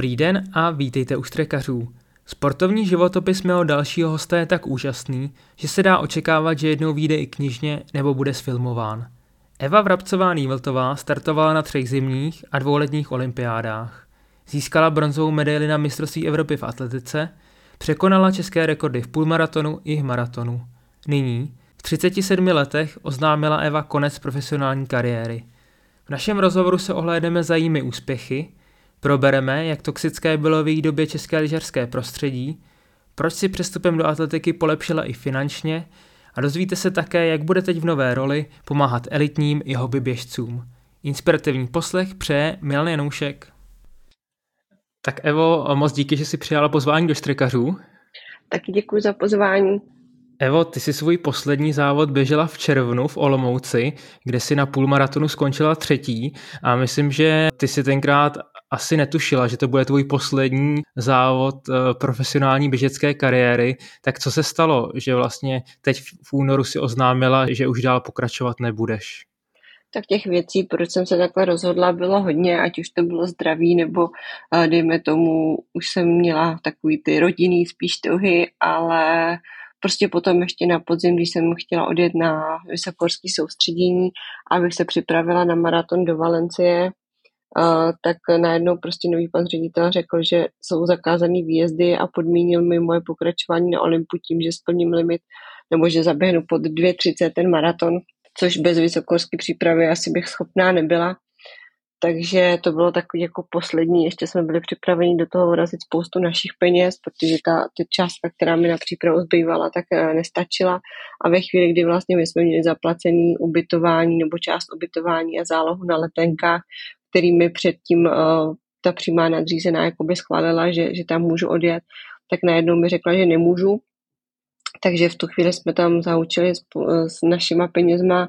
Dobrý den a vítejte u Štrekařů. Sportovní životopis mého dalšího hosta je tak úžasný, že se dá očekávat, že jednou vyjde i knižně nebo bude sfilmován. Eva Vrabcová Nýveltová startovala na třech zimních a dvouletních olympiádách. Získala bronzovou medaili na mistrovství Evropy v atletice, překonala české rekordy v půlmaratonu i maratonu. Nyní, v 37 letech, oznámila Eva konec profesionální kariéry. V našem rozhovoru se ohlédneme za jejími úspěchy, Probereme, jak toxické bylo v její době české lyžařské prostředí, proč si přestupem do atletiky polepšila i finančně a dozvíte se také, jak bude teď v nové roli pomáhat elitním i hobby běžcům. Inspirativní poslech přeje Milan Janoušek. Tak Evo, moc díky, že jsi přijala pozvání do Štrekařů. Taky děkuji za pozvání. Evo, ty jsi svůj poslední závod běžela v červnu v Olomouci, kde si na půlmaratonu skončila třetí a myslím, že ty si tenkrát asi netušila, že to bude tvůj poslední závod eh, profesionální běžecké kariéry. Tak co se stalo, že vlastně teď v únoru si oznámila, že už dál pokračovat nebudeš? Tak těch věcí, proč jsem se takhle rozhodla, bylo hodně, ať už to bylo zdraví, nebo eh, dejme tomu, už jsem měla takový ty rodinný spíš touhy, ale prostě potom ještě na podzim, když jsem chtěla odjet na vysokorský soustředění, abych se připravila na maraton do Valencie, tak najednou prostě nový pan ředitel řekl, že jsou zakázané výjezdy a podmínil mi moje pokračování na Olympu tím, že splním limit nebo že zaběhnu pod 2.30 ten maraton, což bez vysokorské přípravy asi bych schopná nebyla. Takže to bylo takový jako poslední, ještě jsme byli připraveni do toho vrazit spoustu našich peněz, protože ta, ta částka, která mi na přípravu zbývala, tak eh, nestačila. A ve chvíli, kdy vlastně my jsme měli zaplacený ubytování nebo část ubytování a zálohu na letenkách, který mi předtím uh, ta přímá nadřízená jakoby schválila, že, že tam můžu odjet, tak najednou mi řekla, že nemůžu. Takže v tu chvíli jsme tam zaučili s, s našima penězma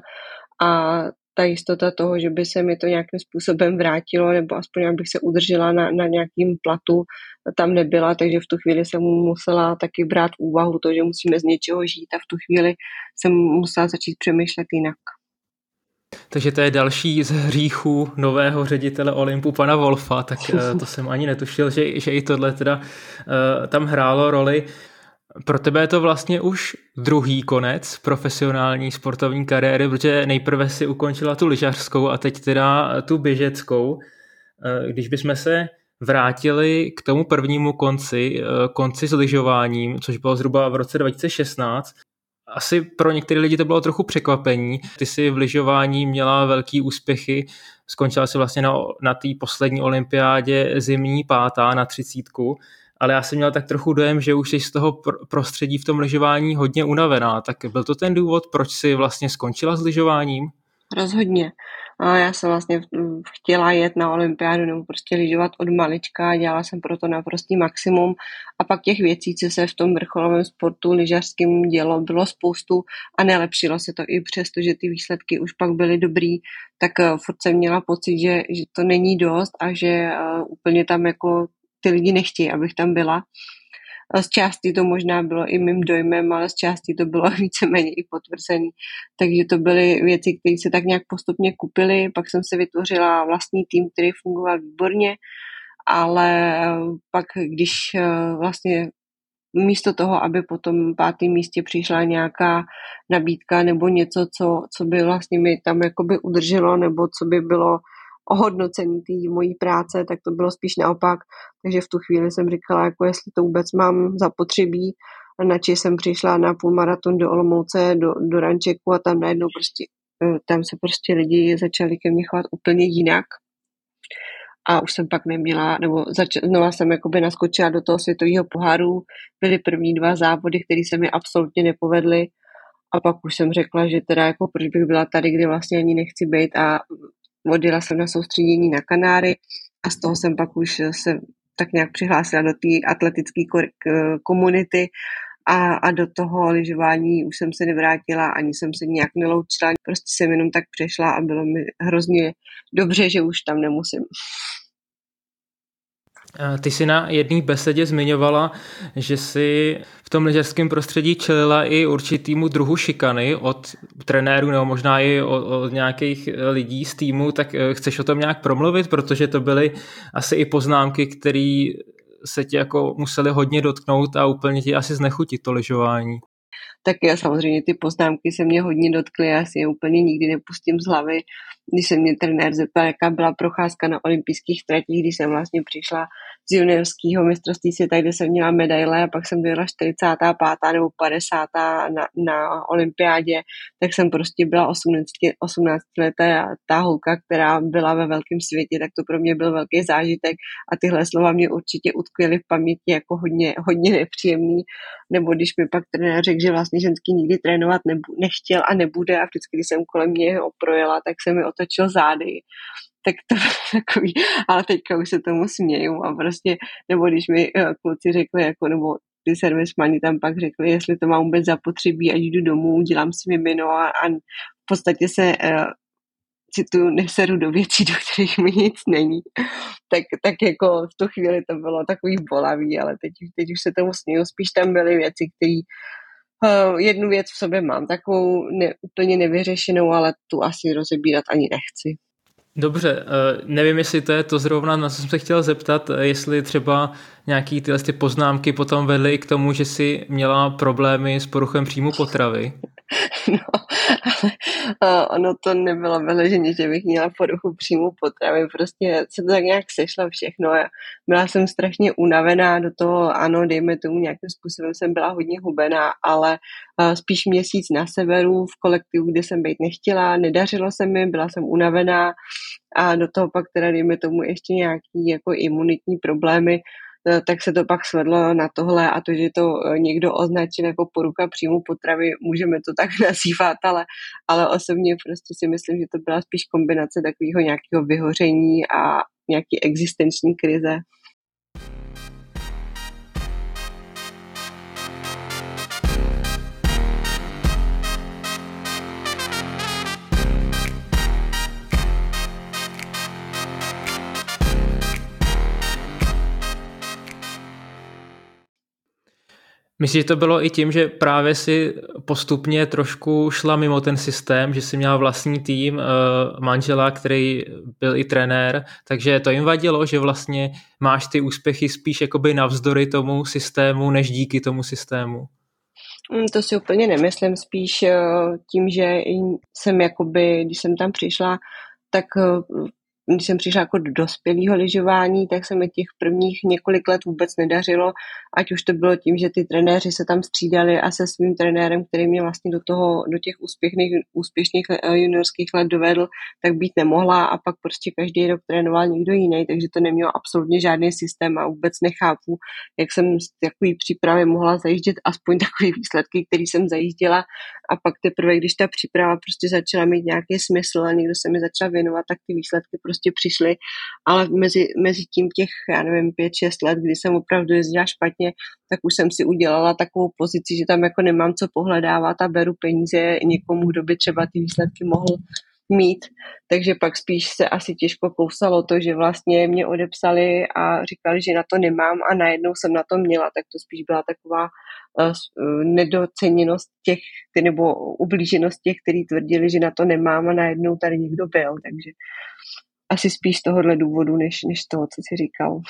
a ta jistota toho, že by se mi to nějakým způsobem vrátilo, nebo aspoň abych se udržela na, na nějakým platu, tam nebyla, takže v tu chvíli jsem musela taky brát úvahu to, že musíme z něčeho žít a v tu chvíli jsem musela začít přemýšlet jinak. Takže to je další z hříchů nového ředitele Olympu, pana Wolfa, tak eh, to jsem ani netušil, že, že i tohle teda uh, tam hrálo roli. Pro tebe je to vlastně už druhý konec profesionální sportovní kariéry, protože nejprve si ukončila tu lyžařskou a teď teda tu běžeckou. Eh, když bychom se vrátili k tomu prvnímu konci, konci s lyžováním, což bylo zhruba v roce 2016, asi pro některé lidi to bylo trochu překvapení. Ty si v lyžování měla velký úspěchy, skončila si vlastně na, na té poslední olympiádě zimní pátá na třicítku, ale já jsem měl tak trochu dojem, že už jsi z toho prostředí v tom lyžování hodně unavená. Tak byl to ten důvod, proč si vlastně skončila s lyžováním? Rozhodně. A já jsem vlastně chtěla jet na olympiádu nebo prostě lyžovat od malička, dělala jsem proto naprostý maximum a pak těch věcí, co se v tom vrcholovém sportu lyžařským dělo, bylo spoustu a nelepšilo se to i přesto, že ty výsledky už pak byly dobrý, tak eh, furt jsem měla pocit, že, že to není dost a že uh, úplně tam jako ty lidi nechtějí, abych tam byla. Z části to možná bylo i mým dojmem, ale z části to bylo víceméně i potvrzený. Takže to byly věci, které se tak nějak postupně kupily. Pak jsem se vytvořila vlastní tým, který fungoval výborně, ale pak, když eh, vlastně místo toho, aby po tom pátém místě přišla nějaká nabídka nebo něco, co, co by vlastně mi tam jakoby udrželo, nebo co by bylo ohodnocení té mojí práce, tak to bylo spíš naopak. Takže v tu chvíli jsem říkala, jako jestli to vůbec mám zapotřebí, načež jsem přišla na půlmaraton do Olomouce, do, do Rančeku a tam najednou prostě, eh, tam se prostě lidi začali ke mně chovat úplně jinak. A už jsem pak neměla, nebo zač- znova jsem jakoby naskočila do toho světového poháru. Byly první dva závody, které se mi absolutně nepovedly. A pak už jsem řekla, že teda jako proč bych byla tady, kde vlastně ani nechci být a odjela jsem na soustředění na Kanáry a z toho jsem pak už se tak nějak přihlásila do té atletické komunity a, a do toho lyžování už jsem se nevrátila, ani jsem se nějak neloučila, prostě jsem jenom tak přešla a bylo mi hrozně dobře, že už tam nemusím. Ty si na jedné besedě zmiňovala, že si v tom lyžařském prostředí čelila i určitýmu druhu šikany od trenérů nebo možná i od, od nějakých lidí z týmu, tak eh, chceš o tom nějak promluvit, protože to byly asi i poznámky, které se ti jako museli hodně dotknout a úplně ti asi znechutit to lyžování tak já samozřejmě ty poznámky se mě hodně dotkly, já si je úplně nikdy nepustím z hlavy. Když se mě trenér zeptal, jaká byla procházka na olympijských tratích, když jsem vlastně přišla z juniorského mistrovství světa, kde jsem měla medaile a pak jsem byla 45. nebo 50. na, na olympiádě, tak jsem prostě byla 18, 18 leté a ta holka, která byla ve velkém světě, tak to pro mě byl velký zážitek a tyhle slova mě určitě utkvěly v paměti jako hodně, hodně nepříjemný, nebo když mi pak trenér řekl, že vlastně ženský nikdy trénovat nebu, nechtěl a nebude a vždycky, když jsem kolem něj ho projela, tak se mi otočil zády tak to takový, ale teďka už se tomu směju a prostě, nebo když mi uh, kluci řekli, jako, nebo ty servismani tam pak řekli, jestli to mám vůbec zapotřebí, ať jdu domů, dělám si mimino a, a v podstatě se uh, citu neseru do věcí, do kterých mi nic není. Tak, tak jako v tu chvíli to bylo takový bolavý, ale teď, teď už se tomu směju. Spíš tam byly věci, které uh, jednu věc v sobě mám, takovou ne, úplně nevyřešenou, ale tu asi rozebírat ani nechci. Dobře, eh, nevím, jestli to je to zrovna, na co jsem se chtěl zeptat, eh, jestli třeba nějaký tyhle ty poznámky potom vedly k tomu, že si měla problémy s poruchem příjmu potravy. No, ale ono to nebylo vyleženě, že bych měla poruchu příjmu potravy, prostě se to tak nějak sešlo všechno a byla jsem strašně unavená do toho, ano, dejme tomu nějakým způsobem jsem byla hodně hubená, ale spíš měsíc na severu v kolektivu, kde jsem být nechtěla, nedařilo se mi, byla jsem unavená a do toho pak teda dejme tomu ještě nějaký jako imunitní problémy, tak se to pak svedlo na tohle a to, že to eh, někdo označil jako poruka příjmu potravy, můžeme to tak nazývat, ale, ale osobně prostě si myslím, že to byla spíš kombinace takového nějakého vyhoření a nějaký existenční krize. Myslíš, že to bylo i tím, že právě si postupně trošku šla mimo ten systém, že si měla vlastní tým, eh, manžela, který byl i trenér, takže to jim vadilo, že vlastně máš ty úspěchy spíš jakoby navzdory tomu systému, než díky tomu systému? Mm, to si úplně nemyslím, spíš eh, tím, že jsem jakoby, když jsem tam přišla, tak eh, když jsem přišla jako do dospělého lyžování, tak se mi těch prvních několik let vůbec nedařilo, ať už to bylo tím, že ty trenéři se tam střídali a se svým trenérem, který mě vlastně do toho, do těch úspěšných, úspěšných eh, juniorských let dovedl, tak být nemohla a pak prostě každý rok trénoval někdo jiný, takže to nemělo absolutně žádný systém a vůbec nechápu, jak jsem z takové přípravy mohla zajíždět aspoň takové výsledky, které jsem zajížděla. A pak teprve, když ta příprava prostě začala mít nějaký smysl a někdo se mi začal věnovat, tak ty výsledky prostě přišly, ale mezi, mezi tím těch, já nevím, pět, šest let, kdy jsem opravdu jezdila špatně, tak už jsem si udělala takovou pozici, že tam jako nemám co pohledávat a beru peníze někomu, kdo by třeba ty výsledky mohl mít, takže pak spíš se asi těžko kousalo to, že vlastně mě odepsali a říkali, že na to nemám a najednou jsem na to měla, tak to spíš byla taková uh, nedoceněnost těch, nebo ublíženost těch, kteří tvrdili, že na to nemám a najednou tady někdo byl, takže asi spíš z tohohle důvodu, než, než toho, co si říkal.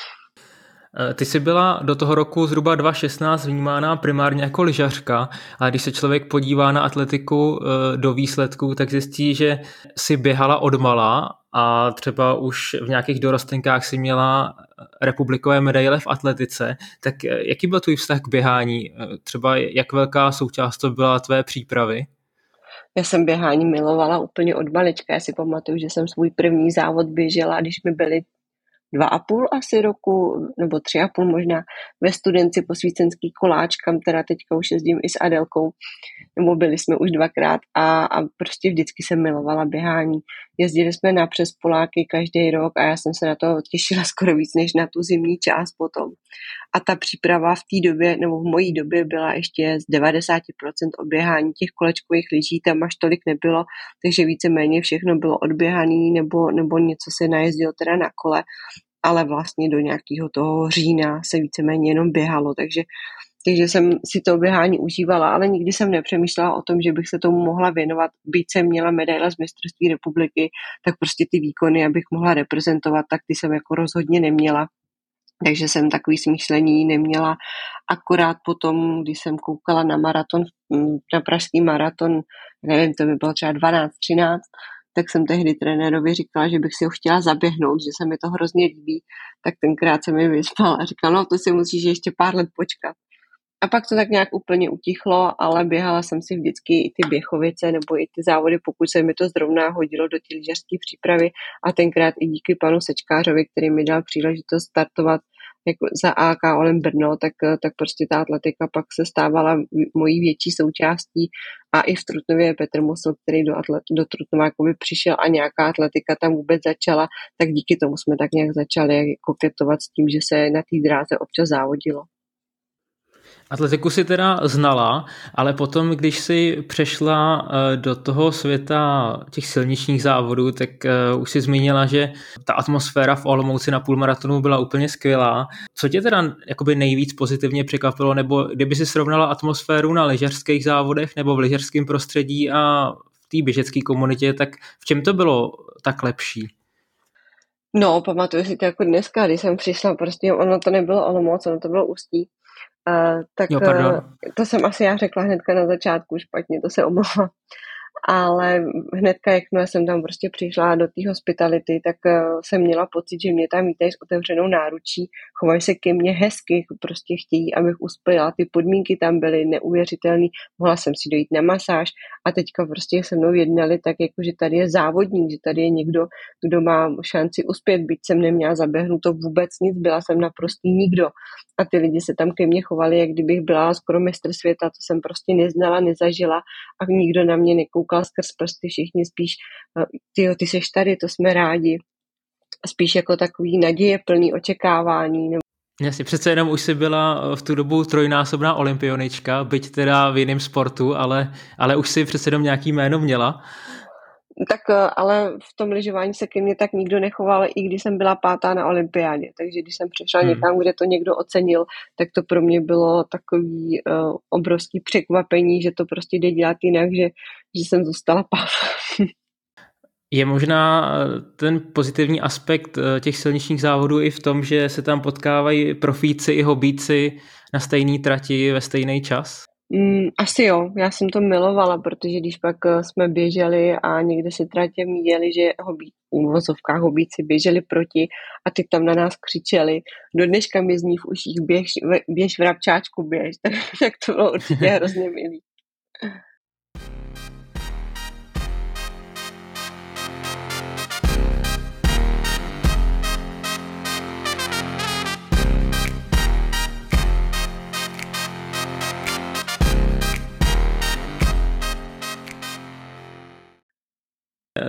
Eh, ty jsi byla do toho roku zhruba 2016 vnímána primárně jako lyžařka, ale když se člověk podívá na atletiku eh, do výsledků, tak zjistí, že si běhala od mala a třeba už v nějakých dorostenkách si měla republikové medaile v atletice, tak eh, jaký byl tvůj vztah k běhání? Třeba jak velká součást to byla tvé přípravy? Já jsem běhání milovala úplně od malička. Já si pamatuju, že jsem svůj první závod běžela, když mi byly dva a půl asi roku, nebo tři a půl možná, ve studenci posvícenský koláč, kam teda teďka už jezdím i s Adelkou, nebo byli jsme už dvakrát a, a prostě vždycky jsem milovala běhání. Jezdili jsme na přes Poláky každý rok a já jsem se na to těšila skoro víc než na tu zimní část potom. A ta příprava v té době, nebo v mojí době byla ještě z 90% oběhání těch kolečkových lyží, tam až tolik nebylo, takže víceméně všechno bylo odběhaný nebo, nebo něco se najezdilo teda na kole ale vlastně do nějakého toho října se víceméně jenom běhalo, takže takže jsem si to běhání užívala, ale nikdy jsem nepřemýšlela o tom, že bych se tomu mohla věnovat. Byť jsem měla medaile z mistrovství republiky, tak prostě ty výkony, abych mohla reprezentovat, tak ty jsem jako rozhodně neměla. Takže jsem takový smýšlení neměla. Akorát potom, když jsem koukala na maraton, na pražský maraton, nevím, to by bylo třeba 12, 13, tak jsem tehdy trenérovi říkala, že bych si ho chtěla zaběhnout, že se mi to hrozně líbí, tak tenkrát se mi vyspala a říkala, no to si musíš ještě pár let počkat. A pak to tak nějak úplně utichlo, ale běhala jsem si vždycky i ty běchovice nebo i ty závody, pokud se mi to zrovna hodilo do lyžařské přípravy. A tenkrát i díky panu Sečkářovi, který mi dal příležitost startovat jako za AK Olem Brno, tak, tak prostě ta atletika pak se stávala mojí větší součástí a i v Trutnově Petr Musl, který do, atlet, do Trutnova přišel a nějaká atletika tam vůbec začala, tak díky tomu jsme tak nějak začali koketovat s tím, že se na té dráze občas závodilo. Atletiku si teda znala, ale potom, když si přešla eh, do toho světa těch silničních závodů, tak eh, už si zmínila, že ta atmosféra v Olomouci na půlmaratonu byla úplně skvělá. Co tě teda jakoby nejvíc pozitivně překvapilo, nebo kdyby si srovnala atmosféru na lyžařských závodech nebo v lyžařském prostředí a v té běžecké komunitě, tak v čem to bylo tak lepší? No, pamatuju si to jako dneska, když jsem přišla, prostě ono to nebylo Olomouc, ono to bylo Ústí. Uh, tak jo, uh, to jsem asi já řekla hnedka na začátku špatně, to se omlouvám ale hnedka, jakmile jsem tam prostě přišla do té hospitality, tak uh, jsem měla pocit, že mě tam vítají s otevřenou náručí, chovají se ke mně hezky, prostě chtějí, abych uspěla, ty podmínky tam byly neuvěřitelné, mohla jsem si dojít na masáž a teďka prostě se mnou jednali tak, jako že tady je závodník, že tady je někdo, kdo má šanci uspět, byť jsem neměla to vůbec nic, byla jsem naprostý nikdo. A ty lidi se tam ke mně chovali, jak kdybych byla skoro mistr světa, to jsem prostě neznala, nezažila a nikdo na mě nekoukal koukal skrz prsty, všichni spíš, eh, ty, ty seš tady, to jsme rádi. Spíš jako takový naděje plný očekávání. Jasně, přece jenom už si byla v tu dobu trojnásobná olympionička, byť teda v jiném sportu, ale, ale už si přece jenom nějaký jméno měla. Tak eh, ale v tom lyžování se ke mně tak nikdo nechoval, i když jsem byla pátá na olympiádě. Takže když jsem přišla hmm. někam, kde to někdo ocenil, tak to pro mě bylo takový uh, obrovský překvapení, že to prostě jde dělat jinak, že, že jsem zůstala páv. Je možná eh, ten pozitivní aspekt těch silničních závodů i v tom, že se tam potkávají profíci i hobíci na stejné trati ve stejný čas? Mm, asi jo, já jsem to milovala, protože když pak eh, jsme běželi a někde si tratě míjeli, že hobí, v vozovkách hobíci běželi proti a ty tam na nás křičeli. Do dneška mi zní v uších běž, běž v rabčáčku, běž. tak, tak to bylo určitě hrozně milý.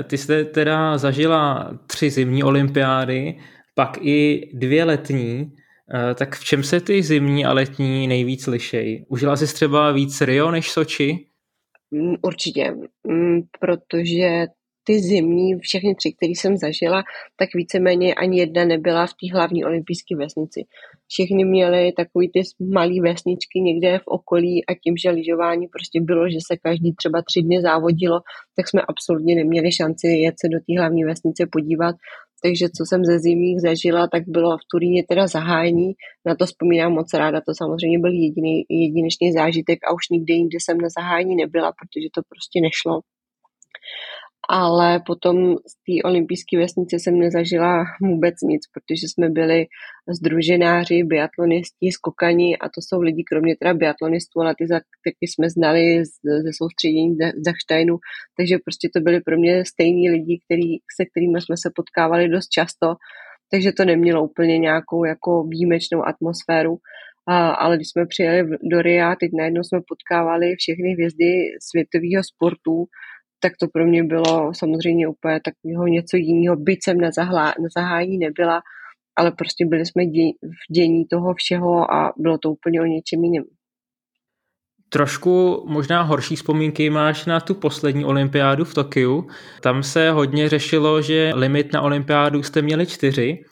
Ty jste teda zažila tři zimní olympiády, pak i dvě letní. Eh, tak v čem se ty zimní a letní nejvíc lišejí? Užila jsi třeba víc Rio než Soči? Mm, určitě, mm, protože ty zimní, všechny tři, které jsem zažila, tak víceméně ani jedna nebyla v té hlavní olympijské vesnici. Všechny měly takový ty malé vesničky někde v okolí a tím, že lyžování prostě bylo, že se každý třeba tři dny závodilo, tak jsme absolutně neměli šanci jet se do té hlavní vesnice podívat. Takže co jsem ze zimních zažila, tak bylo v Turíně teda zahájení. Na to vzpomínám moc ráda, to samozřejmě byl jediný, jedinečný zážitek a už nikdy jinde jsem na zahájení nebyla, protože to prostě nešlo ale potom z té olympijské vesnice jsem nezažila vůbec nic, protože jsme byli združenáři, biatlonisti, skokani a to jsou lidi, kromě teda biatlonistů, ale ty taky jsme znali ze soustředění Zachsteinu, takže prostě to byli pro mě stejní lidi, který, se kterými jsme se potkávali dost často, takže to nemělo úplně nějakou jako výjimečnou atmosféru. A, ale když jsme přijeli do Ria, teď najednou jsme potkávali všechny hvězdy světového sportu, tak to pro mě bylo samozřejmě úplně takového něco jiného. Byť jsem na, zahlá, na zahájení nebyla, ale prostě byli jsme dě, v dění toho všeho a bylo to úplně o něčem jiném. Trošku možná horší vzpomínky máš na tu poslední olympiádu v Tokiu. Tam se hodně řešilo, že limit na olympiádu jste měli čtyři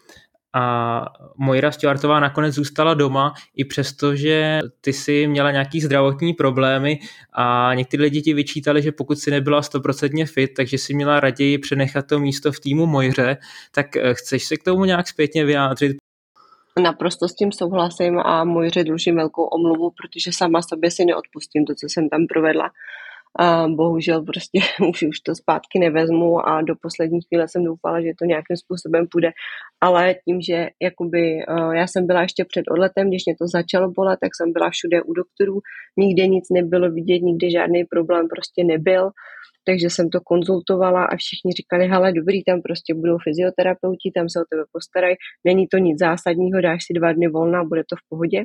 a Mojra Stewartová nakonec zůstala doma, i přesto, že ty si měla nějaký zdravotní problémy a někteří lidi ti vyčítali, že pokud si nebyla stoprocentně fit, takže si měla raději přenechat to místo v týmu Mojře, tak eh, chceš se k tomu nějak zpětně vyjádřit? Naprosto s tím souhlasím a Mojře dlužím velkou omluvu, protože sama sobě si neodpustím to, co jsem tam provedla bohužel prostě už, už to zpátky nevezmu a do poslední chvíle jsem doufala, že to nějakým způsobem půjde, ale tím, že jakoby uh, já jsem byla ještě před odletem, když mě to začalo bolet, tak jsem byla všude u doktorů, nikde nic nebylo vidět, nikde žádný problém prostě nebyl, takže jsem to konzultovala a všichni říkali, hele, dobrý, tam prostě budou fyzioterapeuti, tam se o tebe postarají, není to nic zásadního, dáš si dva dny volna, bude to v pohodě.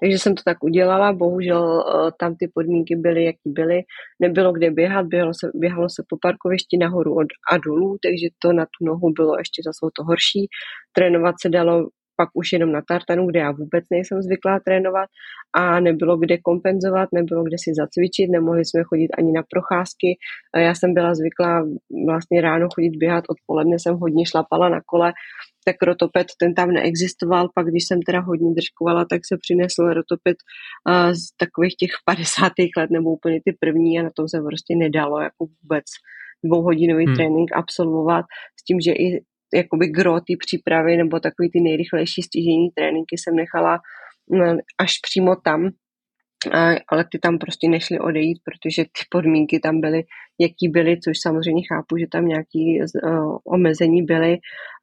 Takže jsem to tak udělala, bohužel eh, tam ty podmínky byly, jaký byly. Nebylo kde běhat, běhalo se, běhalo se po parkovišti nahoru a dolů, takže to na tu nohu bylo ještě zase to horší. Trénovat se dalo pak už jenom na tartanu, kde já vůbec nejsem zvyklá trénovat a nebylo kde kompenzovat, nebylo kde si zacvičit, nemohli jsme chodit ani na procházky. Já jsem byla zvyklá vlastně ráno chodit běhat, odpoledne jsem hodně šlapala na kole, tak rotopet ten tam neexistoval, pak když jsem teda hodně držkovala, tak se přinesl rotopet z takových těch 50. let nebo úplně ty první a na tom se prostě nedalo jako vůbec dvouhodinový hmm. trénink absolvovat s tím, že i jakoby gro ty přípravy nebo takový ty nejrychlejší stížení tréninky jsem nechala mm, až přímo tam, ale ty tam prostě nešly odejít, protože ty podmínky tam byly jaký byly, což samozřejmě chápu, že tam nějaké uh, omezení byly.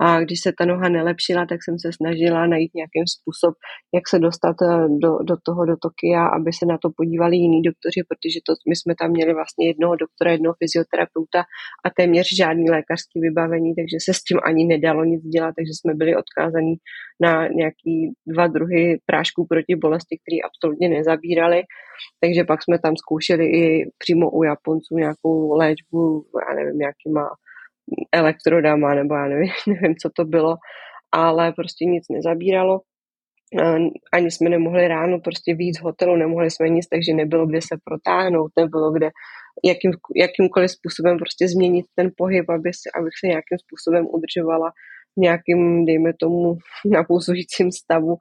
A když se ta noha nelepšila, tak jsem se snažila najít nějaký způsob, jak se dostat uh, do, do toho, do Tokia, aby se na to podívali jiní doktoři, protože to, my jsme tam měli vlastně jednoho doktora, jednoho fyzioterapeuta a téměř žádný lékařský vybavení, takže se s tím ani nedalo nic dělat, takže jsme byli odkázaní na nějaký dva druhy prášků proti bolesti, které absolutně nezabírali. Takže pak jsme tam zkoušeli i přímo u Japonců nějakou léčbu, já nevím, jakýma elektrodama, nebo já nevím, nevím, co to bylo, ale prostě nic nezabíralo. Ani jsme nemohli ráno prostě víc z hotelu, nemohli jsme nic, takže nebylo kde se protáhnout, nebylo kde jakým, jakýmkoliv způsobem prostě změnit ten pohyb, aby se, abych se nějakým způsobem udržovala v nějakým, dejme tomu, napouzujícím stavu.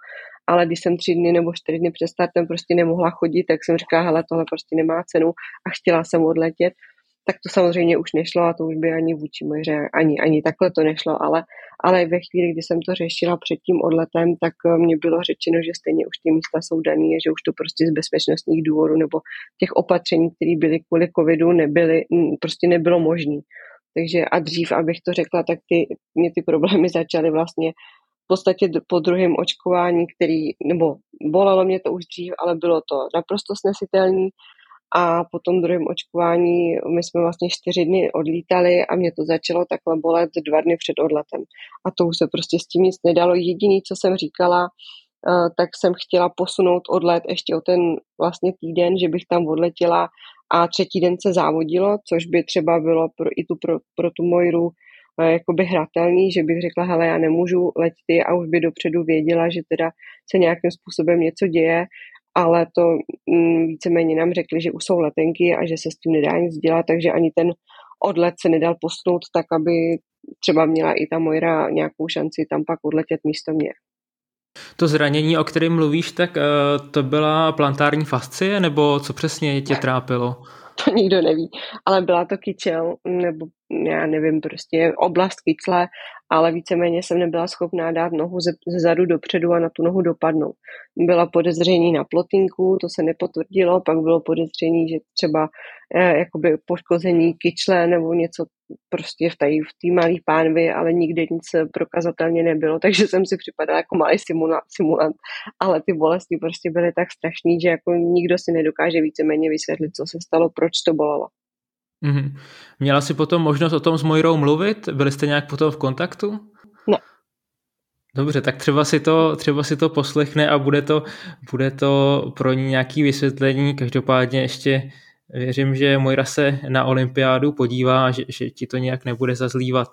Ale když jsem tři dny nebo čtyři dny před startem prostě nemohla chodit, tak jsem říkala, hele, tohle prostě nemá cenu. A chtěla jsem odletět, tak to samozřejmě už nešlo a to už by ani vůči moře, ani, ani takhle to nešlo, ale, ale ve chvíli, kdy jsem to řešila před tím odletem, tak eh, mě bylo řečeno, že stejně už ty místa jsou dané, že už to prostě z bezpečnostních důvodů nebo těch opatření, které byly kvůli covidu, nebyly, prostě nebylo možné. Takže a dřív, abych to řekla, tak ty, mě ty problémy začaly vlastně podstatě po druhém očkování, který, nebo bolelo mě to už dřív, ale bylo to naprosto snesitelné. A po tom druhém očkování my jsme vlastně čtyři dny odlítali a mě to začalo takhle bolet dva dny před odletem. A to už se prostě s tím nic nedalo. Jediný, co jsem říkala, eh, tak jsem chtěla posunout odlet ještě o ten vlastně týden, že bych tam odletěla a třetí den se závodilo, což by třeba bylo pro, i tu, pro, pro tu Mojru jakoby hratelný, že bych řekla, hele, já nemůžu letět a už by dopředu věděla, že teda se nějakým způsobem něco děje, ale to mm, víceméně nám řekli, že už jsou letenky a že se s tím nedá nic dělat, takže ani ten odlet se nedal posunout tak, aby třeba měla i ta Mojra nějakou šanci tam pak odletět místo mě. To zranění, o kterém mluvíš, tak uh, to byla plantární fascie, nebo co přesně tě trápilo? To nikdo neví, ale byla to kyčel, nebo já nevím, prostě oblast kyčle, ale víceméně jsem nebyla schopná dát nohu ze, ze zadu dopředu a na tu nohu dopadnout. Byla podezření na plotinku, to se nepotvrdilo, pak bylo podezření, že třeba eh, jakoby poškození kyčle nebo něco prostě v té v malé pánvi, ale nikdy nic prokazatelně nebylo, takže jsem si připadala jako malý simulant, simulant, ale ty bolesti prostě byly tak strašný, že jako nikdo si nedokáže víceméně vysvětlit, co se stalo, proč to bolelo. Mm-hmm. Měla jsi potom možnost o tom s Mojrou mluvit? Byli jste nějak potom v kontaktu? Ne. Dobře, tak třeba si to, třeba si to poslechne a bude to, bude to pro ní nějaký vysvětlení. Každopádně ještě věřím, že Mojra se na olympiádu podívá a že, že ti to nějak nebude zazlívat.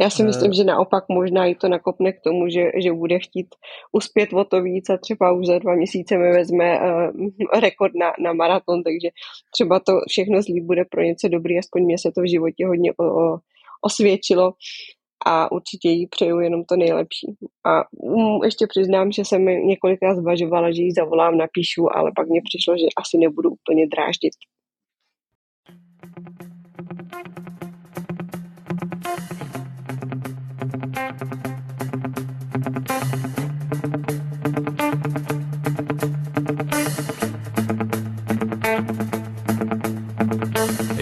Já si myslím, že naopak možná i to nakopne k tomu, že, že bude chtít uspět o to víc a třeba už za dva měsíce mi vezme uh, rekord na, na maraton, takže třeba to všechno zlí bude pro něco dobrý, aspoň mě se to v životě hodně o, o, osvědčilo. a určitě jí přeju jenom to nejlepší. A um, ještě přiznám, že jsem několikrát zvažovala, že jí zavolám, napíšu, ale pak mě přišlo, že asi nebudu úplně dráždit.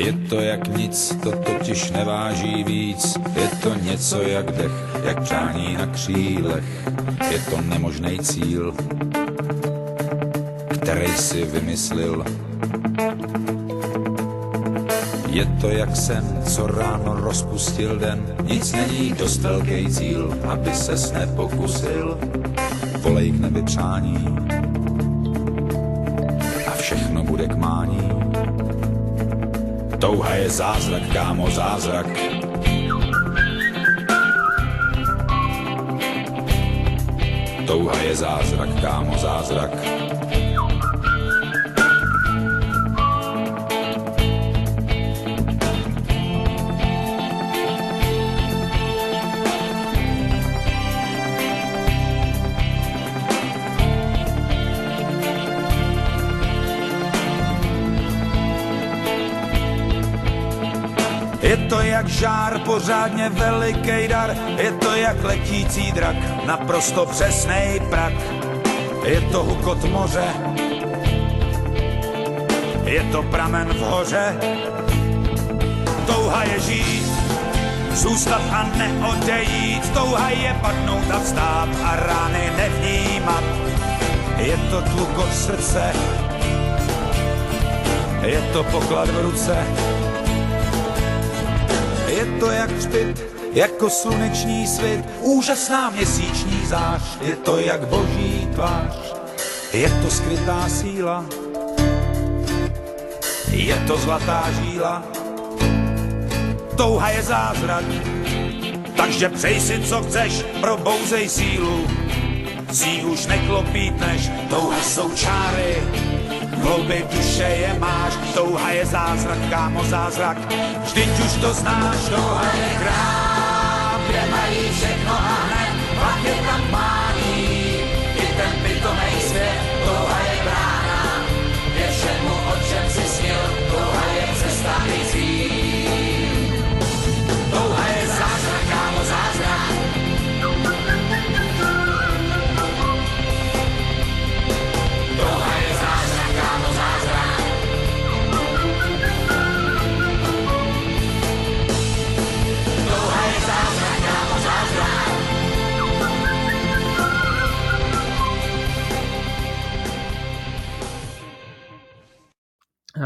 Je to jak nic, to totiž neváží víc. Je to něco jak dech, jak přání na křílech. Je to nemožný cíl, který si vymyslil. Je to jak sen, co ráno rozpustil den. Nic není dost velký cíl, aby se nepokusil. Volej k nebi přání Touha je zázrak, kámo, zázrak. Touha je zázrak, kámo, zázrak. Je to jak žár, pořádně veliký dar, je to jak letící drak, naprosto přesnej prak. Je to hukot moře, je to pramen v hoře, touha je žít, zůstat a neodejít, touha je padnout a vstát a rány nevnímat. Je to tlukot srdce, je to poklad v ruce, to jak třpit, jako sluneční svit, úžasná měsíční zář, je to jak boží tvář, je to skrytá síla, je to zlatá žíla, touha je zázrak, takže přej si, co chceš, probouzej sílu, si už neklopítneš, touha jsou čáry, hlouby duše je máš, touha je zázrak, kámo zázrak, vždyť už to znáš, touha je krám, kde mají všechno a hned, pak je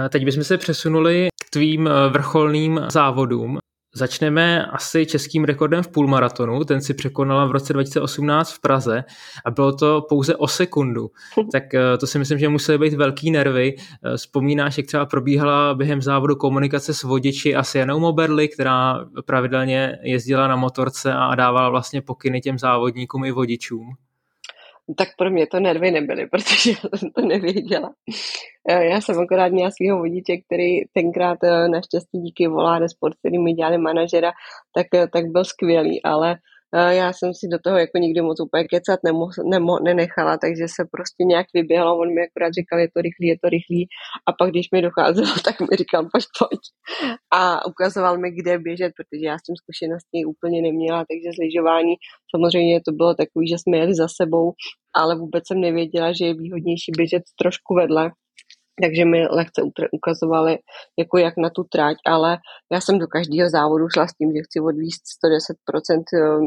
Teď bychom se přesunuli k tvým eh, vrcholným závodům. Začneme asi českým rekordem v půlmaratonu, ten si překonala v roce 2018 v Praze a bylo to pouze o sekundu. Tak eh, to si myslím, že musely být velký nervy. Eh, Vzpomínáš, jak třeba probíhala během závodu komunikace s vodiči a s Janou Moberly, která pravidelně jezdila na motorce a dávala vlastně pokyny těm závodníkům i vodičům? Tak pro mě to nervy nebyly, protože já jsem to nevěděla. Eh, Já jsem akorát měla svého vodiče, který tenkrát eh, naštěstí díky Voláde Sport, který mi dělali manažera, tak, eh, tak byl skvělý, ale já jsem si do toho jako nikdy moc úplně kecat nemo, nemo, nenechala, takže se prostě nějak vyběhlo, on mi akorát říkal, je to rychlý, je to rychlý. A pak když mi docházelo, tak mi říkal, pojď, pojď. A ukazoval mi, kde běžet, protože já s tím zkušeností úplně neměla, takže z lyžování samozřejmě to bylo takový, že jsme jeli za sebou, ale vůbec jsem nevěděla, že je výhodnější běžet trošku vedle, takže mi lehce ukazovali, jako jak na tu trať, ale já jsem do každého závodu šla s tím, že chci odvíst 110%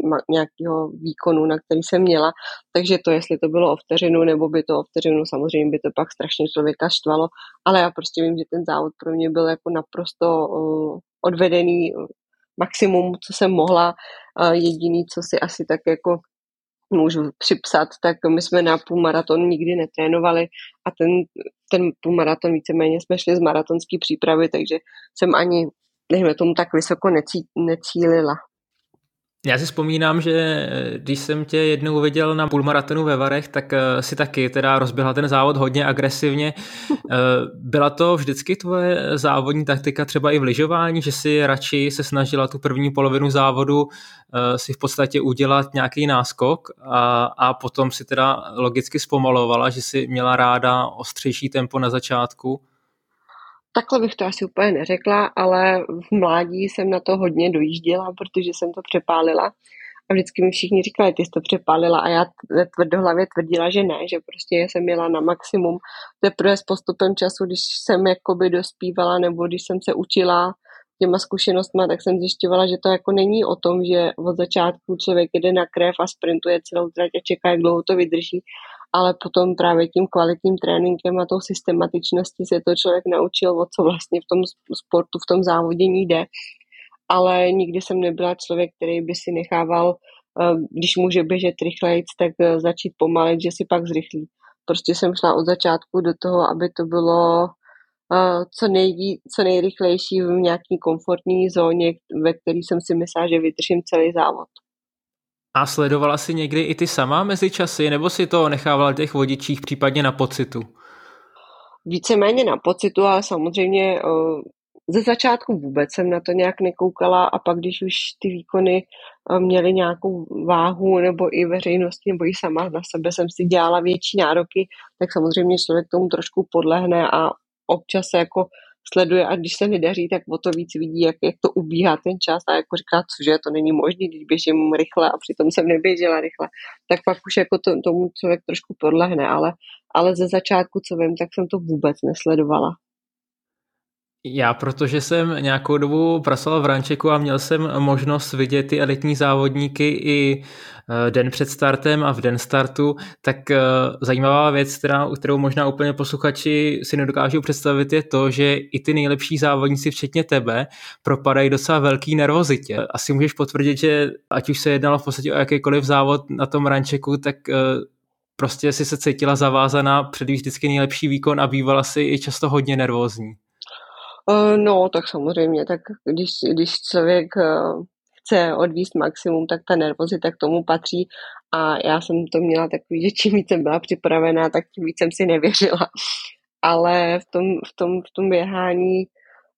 ma- nějakého výkonu, na který jsem měla, takže to, jestli to bylo o vteřinu, nebo by to o vteřinu, samozřejmě by to pak strašně člověka štvalo, ale já prostě vím, že ten závod pro mě byl jako naprosto uh, odvedený uh, maximum, co jsem mohla, jediný, co si asi tak jako můžu připsat, tak my jsme na půlmaraton nikdy netrénovali a ten, ten půlmaraton víceméně jsme šli z maratonské přípravy, takže jsem ani, dejme tomu, tak vysoko necí, necílila. Já si vzpomínám, že eh, když jsem tě jednou viděl na půlmaratonu ve Varech, tak eh, si taky teda rozběhla ten závod hodně agresivně. Eh, byla to vždycky tvoje závodní taktika třeba i v lyžování, že si radši se snažila tu první polovinu závodu si v podstatě udělat nějaký náskok a, a potom si teda logicky zpomalovala, že si měla ráda ostřejší tempo na začátku? Takhle bych to asi úplně neřekla, ale v mládí jsem na to hodně dojížděla, protože jsem to přepálila. A vždycky mi všichni říkali, ty jsi to přepálila a já tvrdohlavě tvrdila, že ne, že prostě jsem měla na maximum. Teprve s postupem času, když jsem jakoby dospívala nebo když jsem se učila těma zkušenostmi, tak jsem zjišťovala, že to jako není o tom, že od začátku člověk jede na krev a sprintuje celou trať a čeká, jak dlouho to vydrží, ale potom právě tím kvalitním tréninkem a tou systematičností se to člověk naučil, o co vlastně v tom sportu, v tom závodění jde. Ale nikdy jsem nebyla člověk, který by si nechával, eh, když může běžet rychleji, tak eh, začít pomalit, že si pak zrychlí. Prostě jsem šla od začátku do toho, aby to bylo eh, co, nejví, co nejrychlejší v nějaký komfortní zóně, ve které jsem si myslela, že vydržím celý závod. A sledovala si někdy i ty sama mezi časy, nebo si to nechávala těch vodičích případně na pocitu? Víceméně na pocitu, ale samozřejmě uh, ze začátku vůbec jsem na to nějak nekoukala a pak, když už ty výkony uh, měly nějakou váhu nebo i veřejnosti, nebo i sama na sebe jsem si dělala větší nároky, tak samozřejmě člověk tomu trošku podlehne a občas se jako sleduje a když se nedaří, tak o to víc vidí, jak, jak to ubíhá ten čas a jako říká, cože, to není možné, když běžím rychle a přitom jsem neběžela rychle, tak pak už jako to, tomu člověk trošku podlehne, ale, ale ze začátku, co vím, tak jsem to vůbec nesledovala. Já, protože jsem nějakou dobu pracoval v Rančeku a měl jsem možnost vidět ty elitní závodníky i eh, den před startem a v den startu, tak eh, zajímavá věc, která, kterou možná úplně posluchači si nedokážou představit, je to, že i ty nejlepší závodníci, včetně tebe, propadají docela velký nervozitě. Asi můžeš potvrdit, že ať už se jednalo v podstatě o jakýkoliv závod na tom Rančeku, tak eh, prostě si se cítila zavázaná předvíst vždycky nejlepší výkon a bývala si i často hodně nervózní. Uh, no, tak samozřejmě, tak když, když člověk uh, chce odvíst maximum, tak ta nervozita k tomu patří a já jsem to měla takový, že čím víc jsem byla připravená, tak tím víc jsem si nevěřila. Ale v tom, v tom, v tom běhání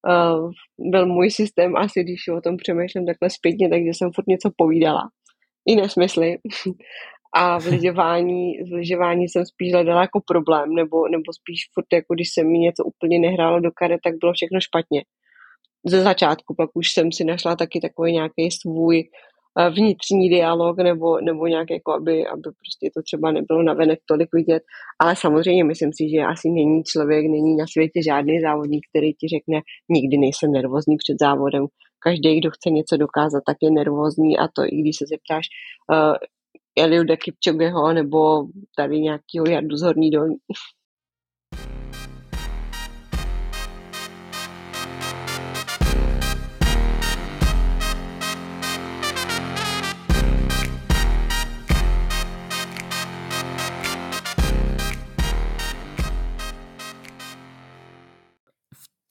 uh, byl můj systém asi, když o tom přemýšlím takhle zpětně, takže jsem furt něco povídala. I nesmysly. a v lyžování, v lyžování jsem spíš hledala jako problém, nebo, nebo spíš furt jako když se mi něco úplně nehrálo do kare, tak bylo všechno špatně. Ze začátku pak už jsem si našla taky takový nějaký svůj eh, vnitřní dialog nebo, nebo nějak jako, aby, aby prostě to třeba nebylo navenek tolik vidět, ale samozřejmě myslím si, že asi není člověk, není na světě žádný závodník, který ti řekne, nikdy nejsem nervózní před závodem. Každý, kdo chce něco dokázat, tak je nervózní a to i když se zeptáš, uh, Eliuda Kipčogeho nebo tady nějakého Jardu z Horní dolní.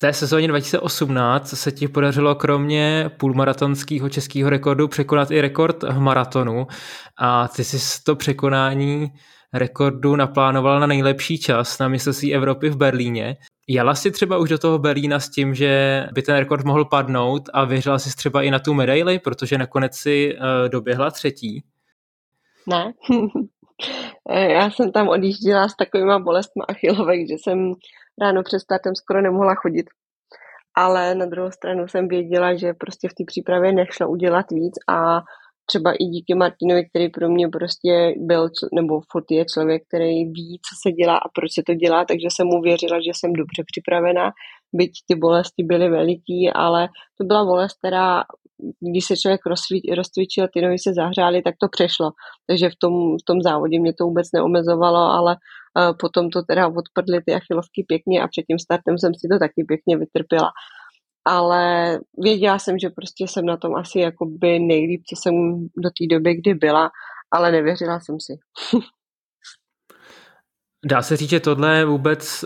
Té sezóně 2018 se ti podařilo kromě půlmaratonského českého rekordu překonat i rekord maratonu a ty jsi to překonání rekordu naplánoval na nejlepší čas na mistrovství Evropy v Berlíně. Jela si třeba už do toho Berlína s tím, že by ten rekord mohl padnout a věřila jsi třeba i na tu medaili, protože nakonec si uh, doběhla třetí? Ne. Já jsem tam odjížděla s takovýma bolestmi achilovek, že jsem ráno před startem skoro nemohla chodit. Ale na druhou stranu jsem věděla, že prostě v té přípravě nešlo udělat víc a třeba i díky Martinovi, který pro mě prostě byl, nebo furt je člověk, který ví, co se dělá a proč se to dělá, takže jsem mu věřila, že jsem dobře připravená, byť ty bolesti byly veliký, ale to byla bolest, která když se člověk rozcvičil, ty nohy se zahřály, tak to přešlo. Takže v tom, v tom závodě mě to vůbec neomezovalo, ale potom to teda odpadly ty achilovky pěkně a před tím startem jsem si to taky pěkně vytrpěla. Ale věděla jsem, že prostě jsem na tom asi jakoby nejlíp, co jsem do té doby, kdy byla, ale nevěřila jsem si. Dá se říct, že tohle je vůbec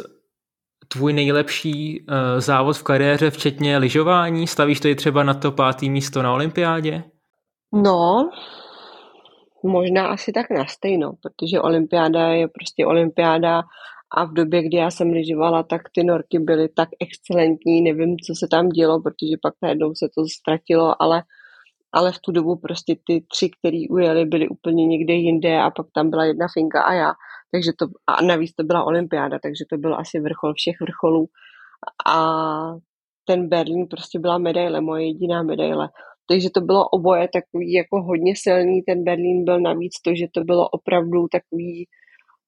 tvůj nejlepší uh, závod v kariéře, včetně lyžování? Stavíš to i třeba na to pátý místo na olympiádě? No, možná asi tak na stejno, protože olympiáda je prostě olympiáda a v době, kdy já jsem lyžovala, tak ty norky byly tak excelentní, nevím, co se tam dělo, protože pak najednou se to ztratilo, ale, ale v tu dobu prostě ty tři, který ujeli, byly úplně někde jinde a pak tam byla jedna finka a já. Takže to, a navíc to byla olympiáda, takže to byl asi vrchol všech vrcholů. A ten Berlín prostě byla medaile, moje jediná medaile. Takže to bylo oboje takový jako hodně silný. Ten Berlín byl navíc to, že to bylo opravdu takový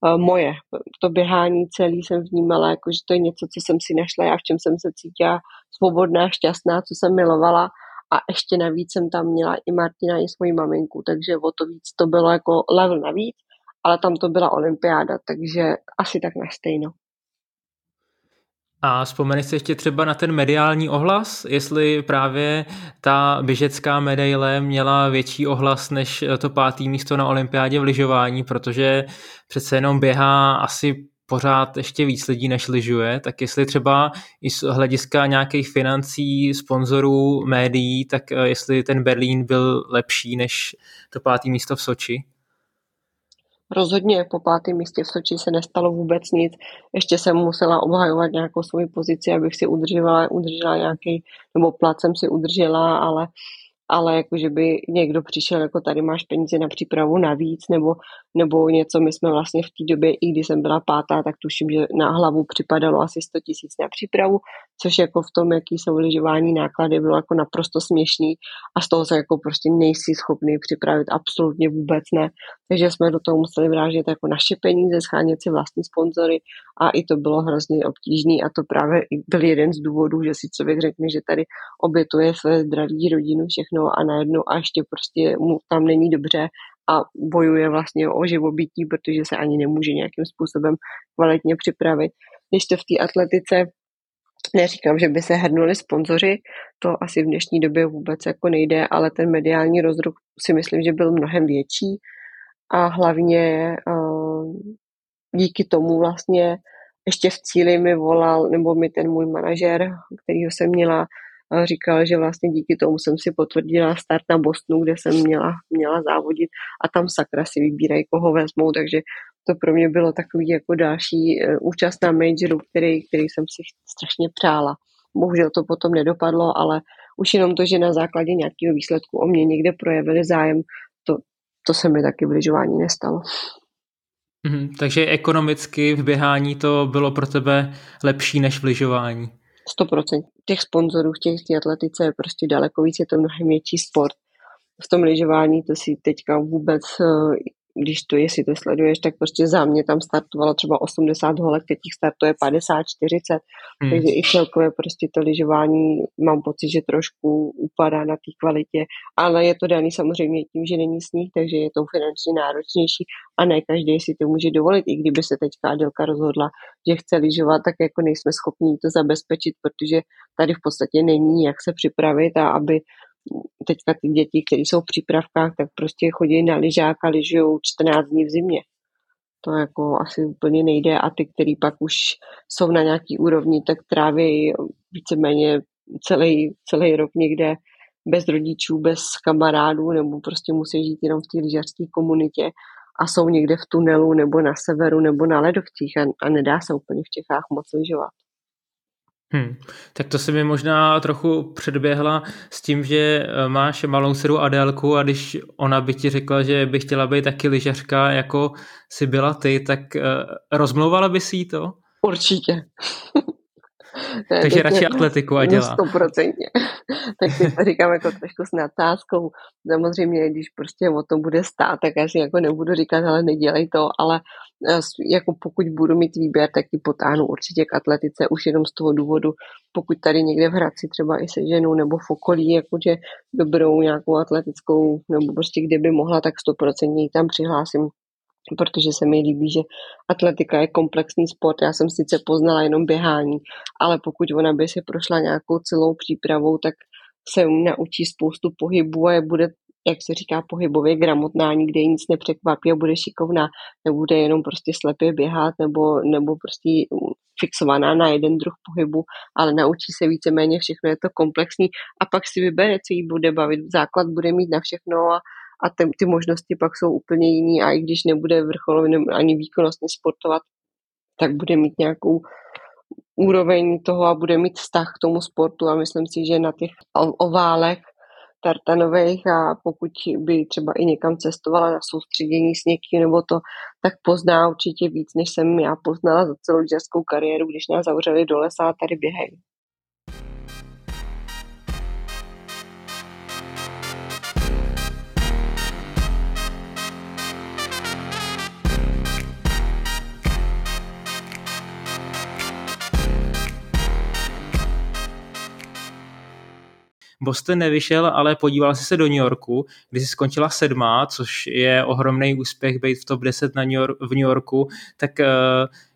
uh, moje. To běhání celý jsem vnímala, jako že to je něco, co jsem si našla já, v čem jsem se cítila svobodná, šťastná, co jsem milovala a ještě navíc jsem tam měla i Martina, i svoji maminku, takže o to víc to bylo jako level navíc, ale tam to byla olympiáda, takže asi tak na stejno. A vzpomeneš si ještě třeba na ten mediální ohlas, jestli právě ta běžecká medaile měla větší ohlas než to pátý místo na olympiádě v lyžování, protože přece jenom běhá asi pořád ještě víc lidí, než lyžuje, tak jestli třeba i z hlediska nějakých financí, sponzorů, médií, tak eh, jestli ten Berlín byl lepší než to pátý místo v Soči? Rozhodně po pátém místě v Soči se nestalo vůbec nic. Ještě jsem musela obhajovat nějakou svoji pozici, abych si udržela, udržela nějaký, nebo plat jsem si udržela, ale ale jako, že by někdo přišel, jako tady máš peníze na přípravu navíc, nebo, nebo něco, my jsme vlastně v té době, i když jsem byla pátá, tak tuším, že na hlavu připadalo asi 100 tisíc na přípravu, což jako v tom, jaký jsou lyžování náklady, bylo jako naprosto směšný a z toho se jako prostě nejsi schopný připravit absolutně vůbec ne. Takže jsme do toho museli vrážet jako naše peníze, schánět si vlastní sponzory a i to bylo hrozně obtížné a to právě byl jeden z důvodů, že si člověk řekne, že tady obětuje své zdraví, rodinu, všechno a najednou a ještě prostě mu tam není dobře a bojuje vlastně o živobytí, protože se ani nemůže nějakým způsobem kvalitně připravit. Když to v té atletice Neříkám, že by se hrnuli sponzoři, to asi v dnešní době vůbec jako nejde, ale ten mediální rozruch si myslím, že byl mnohem větší a hlavně uh, díky tomu vlastně ještě v cíli mi volal, nebo mi ten můj manažer, kterýho jsem měla, říkal, že vlastně díky tomu jsem si potvrdila start na Bostonu, kde jsem měla, měla závodit a tam sakra si vybírají, koho vezmou, takže to pro mě bylo takový jako další uh, účast na majoru, který, který jsem si strašně přála. Bohužel to potom nedopadlo, ale už jenom to, že na základě nějakého výsledku o mě někde projevili zájem, to, to se mi taky v lyžování nestalo. Mm, takže ekonomicky v běhání to bylo pro tebe lepší než v lyžování? 100%. Těch sponzorů v těch atletice je prostě daleko víc, je to mnohem větší sport. V tom lyžování to si teďka vůbec eh, když to, jestli to sleduješ, tak prostě za mě tam startovalo třeba 80 holek, teď jich startuje 50, 40, hmm. takže i celkově prostě to lyžování mám pocit, že trošku upadá na té kvalitě, ale je to daný samozřejmě tím, že není sníh, takže je to finančně náročnější a ne každý si to může dovolit, i kdyby se teďka Adelka rozhodla, že chce lyžovat, tak jako nejsme schopni to zabezpečit, protože tady v podstatě není jak se připravit a aby teďka ty děti, které jsou v přípravkách, tak prostě chodí na lyžák a lyžují 14 dní v zimě. To jako asi úplně nejde a ty, který pak už jsou na nějaký úrovni, tak tráví víceméně celý, celý rok někde bez rodičů, bez kamarádů, nebo prostě musí žít jenom v té lyžařské komunitě a jsou někde v tunelu nebo na severu nebo na ledovcích a, a nedá se úplně v Čechách moc lyžovat. Hmm. Tak to se mi možná trochu předběhla s tím, že eh, máš malou dceru Adélku a když ona by ti řekla, že by chtěla být taky lyžařka, jako si byla ty, tak uh, rozmlouvala by si jí to? Určitě. Ne, Takže radši atletiku a dělá. Stoprocentně. tak si to říkám jako trošku s nadsázkou. Samozřejmě, když prostě o tom bude stát, tak já si jako nebudu říkat, ale nedělej to, ale eh, jako pokud budu mít výběr, tak ji potáhnu určitě k atletice, už jenom z toho důvodu, pokud tady někde v Hradci třeba i se ženou nebo v okolí, jakože dobrou nějakou atletickou, nebo prostě kde by mohla, tak stoprocentně ji tam přihlásím protože se mi líbí, že atletika je komplexní sport. Já jsem sice poznala jenom běhání, ale pokud ona by si prošla nějakou celou přípravou, tak se naučí spoustu pohybů a je bude jak se říká, pohybově gramotná, nikde nic nepřekvapí a bude šikovná, nebude jenom prostě slepě běhat nebo, nebo prostě fixovaná na jeden druh pohybu, ale naučí se víceméně všechno, je to komplexní a pak si vybere, co jí bude bavit. Základ bude mít na všechno a, a ty, ty možnosti pak jsou úplně jiný a i když nebude vrcholově ani výkonnostně sportovat, tak bude mít nějakou úroveň toho a bude mít vztah k tomu sportu a myslím si, že na těch oválech tartanových a pokud by třeba i někam cestovala na soustředění s někým nebo to, tak pozná určitě víc, než jsem já poznala za celou lyžařskou kariéru, když nás zavřeli do lesa a tady běhají. Boston nevyšel, ale podíval si se do New Yorku, kdy si skončila sedmá, což je ohromný úspěch být v top 10 na New York, v New Yorku. Tak uh,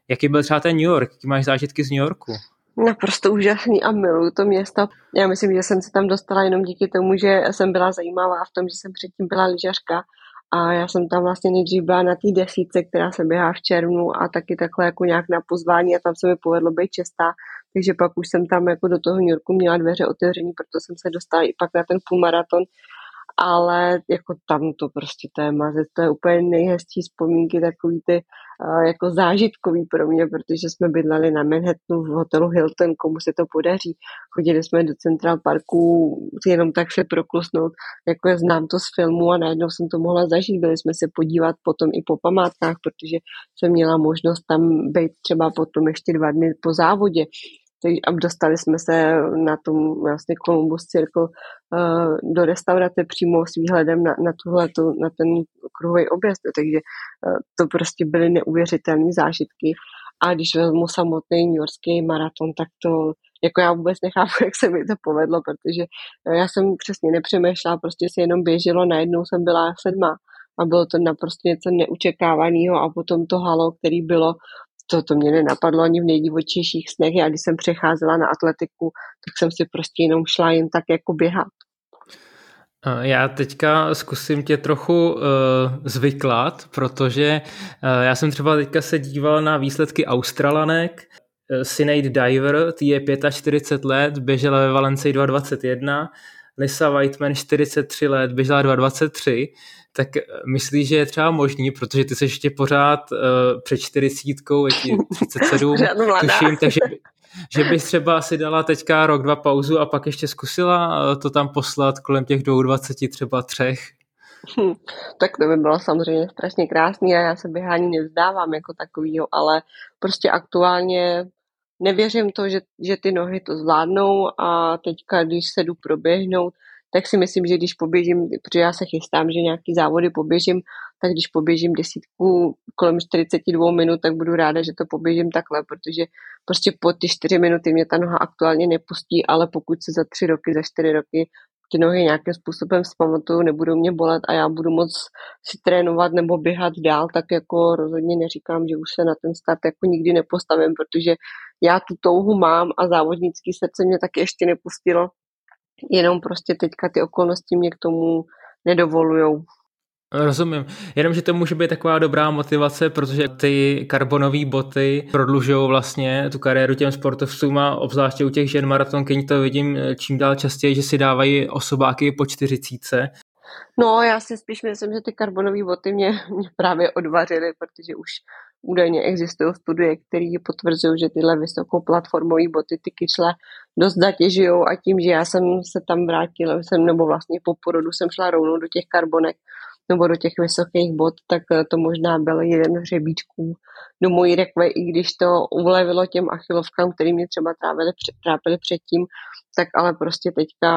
jaký byl třeba ten New York? Jaký máš zážitky z New Yorku? Naprosto úžasný a miluju to město. Já myslím, že jsem se tam dostala jenom díky tomu, že jsem byla zajímavá v tom, že jsem předtím byla lyžařka a já jsem tam vlastně nejdřív byla na té desíce, která se běhá v červnu a taky takhle jako nějak na pozvání a tam se mi povedlo být čestá. Takže pak už jsem tam jako do toho New Yorku měla dveře otevřený, proto jsem se dostala i pak na ten půlmaraton. Ale jako tam to prostě mazec, to je úplně nejhezčí vzpomínky, takový ty jako zážitkový pro mě, protože jsme bydleli na Manhattanu v hotelu Hilton, komu se to podaří. Chodili jsme do Central Parku jenom tak se proklusnout, jako je znám to z filmu a najednou jsem to mohla zažít. Byli jsme se podívat potom i po památkách, protože jsem měla možnost tam být třeba potom ještě dva dny po závodě a dostali jsme se na tom vlastně Columbus Circle uh, do restaurace přímo s výhledem na, na, tuhletu, na ten kruhový objezd, takže uh, to prostě byly neuvěřitelné zážitky. A když vezmu samotný New Yorkský maraton, tak to jako já vůbec nechápu, jak se mi to povedlo, protože uh, já jsem přesně nepřemýšlela, prostě se jenom běželo, najednou jsem byla sedma a bylo to naprosto něco neučekávaného a potom to halo, který bylo to, to mě nenapadlo ani v nejdivočejších snech. Já když jsem přecházela na atletiku, tak jsem si prostě jenom šla jen tak jako běhat. Já teďka zkusím tě trochu uh, zvyklat, protože uh, já jsem třeba teďka se díval na výsledky Australanek. Uh, Sinead Diver, ty je 45 let, běžela ve Valencii 2.21, Lisa Whiteman 43 let, běžela 2.23 tak eh, myslíš, že je třeba možný, protože ty jsi ještě pořád uh, před čtyřicítkou, je ti 37, tuším, takže že bys třeba si dala teďka rok, dva pauzu a pak ještě zkusila eh, to tam poslat kolem těch 22, třeba třech? Hm, tak to by bylo samozřejmě strašně krásný a já se běhání nevzdávám jako takovýho, ale prostě aktuálně nevěřím to, že, že ty nohy to zvládnou a teďka, když se jdu proběhnout, tak si myslím, že když poběžím, protože já se chystám, že nějaký závody poběžím, tak když poběžím desítku kolem 42 minut, tak budu ráda, že to poběžím takhle, protože prostě po ty 4 minuty mě ta noha aktuálně nepustí, ale pokud se za 3 roky, za 4 roky ty nohy nějakým způsobem zpamatuju, nebudou mě bolet a já budu moc si trénovat nebo běhat dál, tak jako rozhodně neříkám, že už se na ten start jako nikdy nepostavím, protože já tu touhu mám a závodnický srdce mě taky ještě nepustilo jenom prostě teďka ty okolnosti mě k tomu nedovolujou. Rozumím. Jenom, že to může být taková dobrá motivace, protože ty karbonové boty prodlužují vlastně tu kariéru těm sportovcům a obzvláště u těch žen maratonkyň to vidím čím dál častěji, že si dávají osobáky po čtyřicíce. No, já si spíš myslím, že ty karbonové boty mě, mě právě odvařily, protože už údajně existují studie, které potvrzují, že tyhle vysokoplatformové boty ty kyčle dost zatěžují a tím, že já jsem se tam vrátila, jsem, nebo vlastně po porodu jsem šla rovnou do těch karbonek, nebo do těch vysokých bod, tak eh, to možná byl jeden z hřebíčků do mojí rekve, i když to ulevilo těm achilovkám, který mě třeba trávili, trápili předtím, tak ale prostě teďka,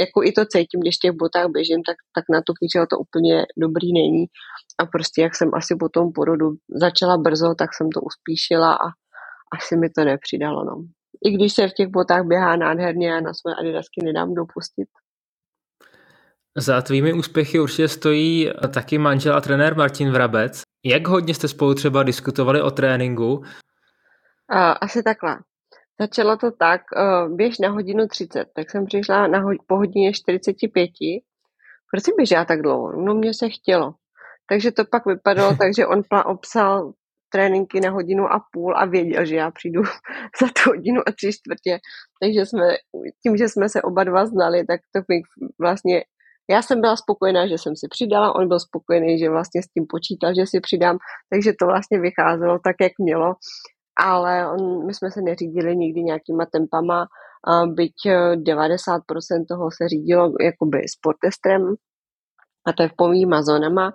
jako i to cítím, když v těch botách běžím, tak, tak na to kýčelo to úplně dobrý není. A prostě jak jsem asi po tom porodu začala brzo, tak jsem to uspíšila a asi mi to nepřidalo. No. I když se v těch botách běhá nádherně a na své adidasky nedám dopustit. Za tvými úspěchy určitě stojí taky manžel a trenér Martin Vrabec. Jak hodně jste spolu třeba diskutovali o tréninku? Asi takhle. Začalo to tak, běž na hodinu 30, tak jsem přišla na ho- po hodině 45, proč jsi běžela tak dlouho? No mě se chtělo. Takže to pak vypadalo tak, že on obsal tréninky na hodinu a půl a věděl, že já přijdu za tu hodinu a tři čtvrtě. Takže jsme, tím, že jsme se oba dva znali, tak to vlastně já jsem byla spokojená, že jsem si přidala, on byl spokojený, že vlastně s tím počítal, že si přidám, takže to vlastně vycházelo tak, jak mělo. Ale on, my jsme se neřídili nikdy nějakýma tempama, byť 90% eh, toho se řídilo jakoby sportestrem, a to je v pomýma zónama,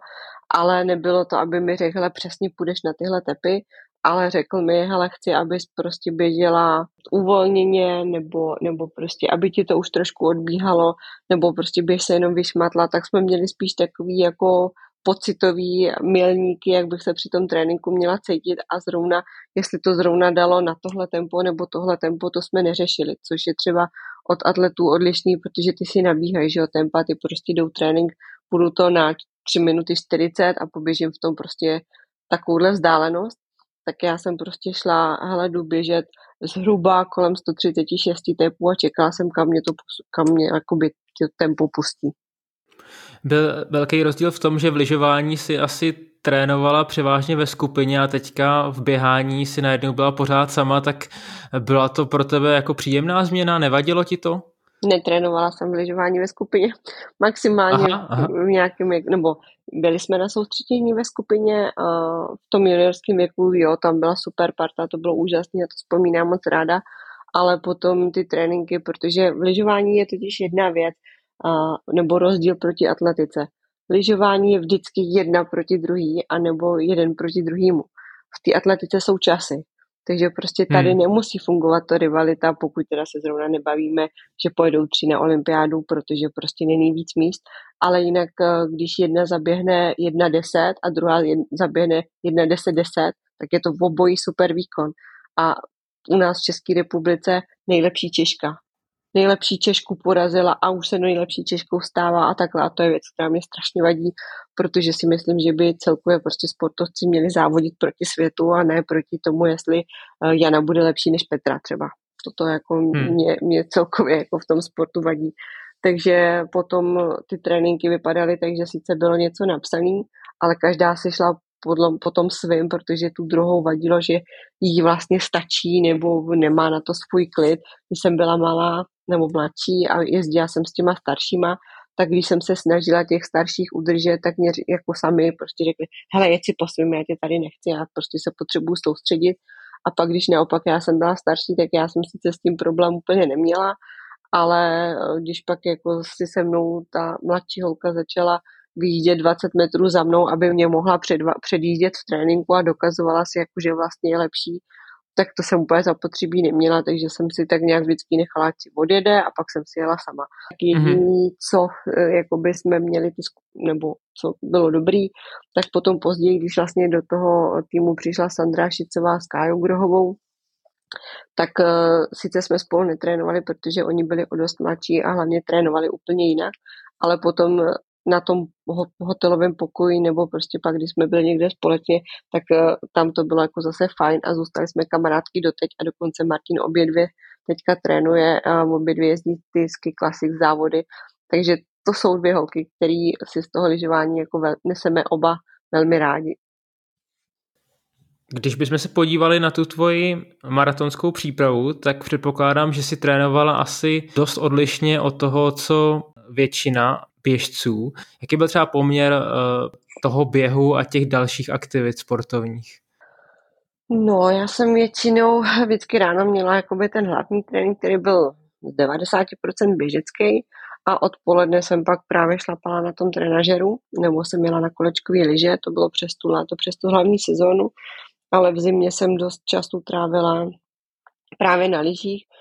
ale nebylo to, aby mi řekl, přesně půjdeš na tyhle tepy, ale řekl mi, hele, chci, abys prostě běžela uvolněně, nebo, nebo prostě, aby ti to už trošku odbíhalo, nebo prostě běž se jenom vyšmatla, tak jsme měli spíš takový jako pocitový milníky, jak bych se při tom tréninku měla cítit a zrovna, jestli to zrovna dalo na tohle tempo nebo tohle tempo, to jsme neřešili, což je třeba od atletů odlišný, protože ty si nabíhají, že jo, tempa, ty prostě jdou trénink, půjdu to na 3 minuty 40 a poběžím v tom prostě takovouhle vzdálenost, tak já jsem prostě šla, hele, jdu běžet zhruba kolem 136 tepů a čekala jsem, kam mě to, kam mě jakoby to tempo pustí. Byl velký rozdíl v tom, že v lyžování si asi trénovala převážně ve skupině a teďka v běhání si najednou byla pořád sama, tak byla to pro tebe jako příjemná změna? Nevadilo ti to? Netrénovala jsem v lyžování ve skupině. Maximálně aha, aha. v nějakém, nebo byli jsme na soustředění ve skupině a v tom juniorském věku, jo, tam byla super parta, to bylo úžasné, já to vzpomínám moc ráda, ale potom ty tréninky, protože v lyžování je totiž jedna věc, a, nebo rozdíl proti atletice. Lyžování je vždycky jedna proti druhý, anebo jeden proti druhému. V té atletice jsou časy. Takže prostě tady hmm. nemusí fungovat to rivalita, pokud teda se zrovna nebavíme, že pojedou tři na olympiádu, protože prostě není víc míst, ale jinak, eh, když jedna zaběhne 1.10 a druhá zaběhne 1.10.10, tak je to v obojí super výkon. A u nás v České republice nejlepší Češka nejlepší Češku porazila a už se nejlepší Češkou stává a takhle. A to je věc, která mě strašně vadí, protože si myslím, že by celkově prostě sportovci měli závodit proti světu a ne proti tomu, jestli eh, Jana bude lepší než Petra třeba. Toto jako hmm. mě, mě celkově jako v tom sportu vadí. Takže potom ty tréninky vypadaly tak, že sice bylo něco napsané, ale každá si šla podle, potom svým, protože tu druhou vadilo, že jí vlastně stačí nebo nemá na to svůj klid. Když jsem byla malá, nebo mladší a jezdila jsem s těma staršíma, tak když jsem se snažila těch starších udržet, tak mě jako sami prostě řekli, hele, jeď si po svým, já tě tady nechci, já prostě se potřebuju soustředit. A pak, když naopak já jsem byla starší, tak já jsem sice s tím problém úplně neměla, ale eh, když pak jako si se mnou ta mladší holka začala vyjíždět 20 metrů za mnou, aby mě mohla předva- předjíždět v tréninku a dokazovala si, jako, že vlastně je lepší, tak to jsem úplně zapotřebí neměla, takže jsem si tak nějak vždycky nechala, ať si odjede a pak jsem si jela sama. Tak jediný, mm-hmm. co eh, jakoby jsme měli, ty, nebo co bylo dobrý, tak potom později, když vlastně do toho týmu přišla Sandra Šicová s Kájou Grohovou, tak uh, sice jsme spolu netrénovali, protože oni byli o dost mladší a hlavně trénovali úplně jinak, ale potom na tom hotelovém pokoji nebo prostě pak, když jsme byli někde společně, tak uh, tam to bylo jako zase fajn a zůstali jsme kamarádky doteď a dokonce Martin obě dvě teďka trénuje obě dvě jezdí ty ski klasik závody, takže to jsou dvě holky, které si z toho lyžování jako neseme oba velmi rádi. Když bychom se podívali na tu tvoji maratonskou přípravu, tak předpokládám, že si trénovala asi dost odlišně od toho, co většina běžců. Jaký byl třeba poměr uh, toho běhu a těch dalších aktivit sportovních? No, já jsem většinou vždycky ráno měla jakoby ten hlavní trénink, který byl z 90% běžecký a odpoledne jsem pak právě šlapala na tom trenažeru, nebo jsem měla na kolečkový lyže, to bylo přes tu léto, přes tu hlavní sezónu, ale v zimě jsem dost času trávila právě na lyžích, eh,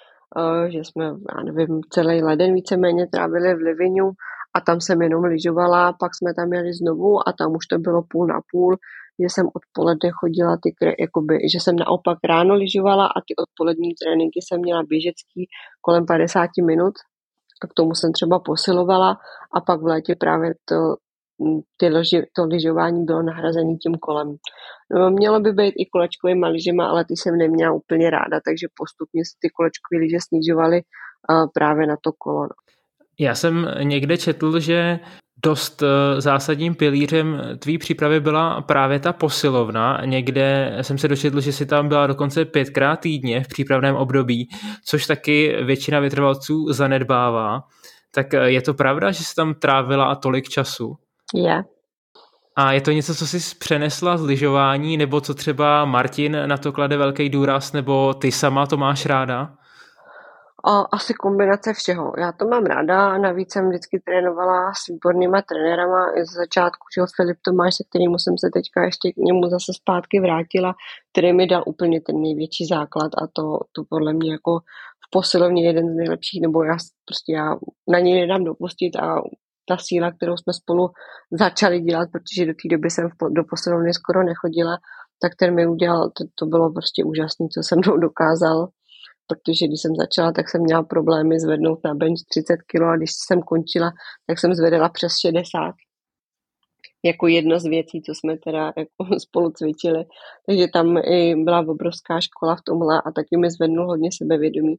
že jsme, já nevím, celý leden víceméně trávili v Livinu a tam jsem jenom lyžovala, pak jsme tam jeli znovu a tam už to bylo půl na půl, že jsem odpoledne chodila ty, jakoby, že jsem naopak ráno lyžovala a ty odpolední tréninky jsem měla běžecký kolem 50 minut a k tomu jsem třeba posilovala a pak v létě právě to, ty loži, to lyžování bylo nahrazené tím kolem. No, mělo by být i kolečkovými lyžema, ale ty jsem neměla úplně ráda, takže postupně se ty kolečkové lyže snižovaly právě na to kolo. No. Já jsem někde četl, že dost eh, zásadním pilířem tvý přípravy byla právě ta posilovna. Někde jsem se dočetl, že si tam byla dokonce pětkrát týdně v přípravném období, což taky většina vytrvalců zanedbává. Tak eh, je to pravda, že jsi tam trávila tolik času? Je. A je to něco, co jsi přenesla z lyžování, nebo co třeba Martin na to klade velký důraz, nebo ty sama to máš ráda? A asi kombinace všeho. Já to mám ráda a navíc jsem vždycky trénovala s výbornýma trenérama i z začátku, že Filip Tomáš, se kterým jsem se teďka ještě k němu zase zpátky vrátila, který mi dal úplně ten největší základ a to, to podle mě jako v posilovně jeden z nejlepších, nebo já prostě já na něj nedám dopustit a ta síla, kterou jsme spolu začali dělat, protože do té doby jsem do posilovny skoro nechodila, tak ten mi udělal, to, to bylo prostě úžasné, co se mnou dokázal protože když jsem začala, tak jsem měla problémy zvednout na bench 30 kg a když jsem končila, tak jsem zvedala přes 60 jako jedna z věcí, co jsme teda jako spolu cvičili. Takže tam i byla obrovská škola v tomhle a taky mi zvednul hodně sebevědomí.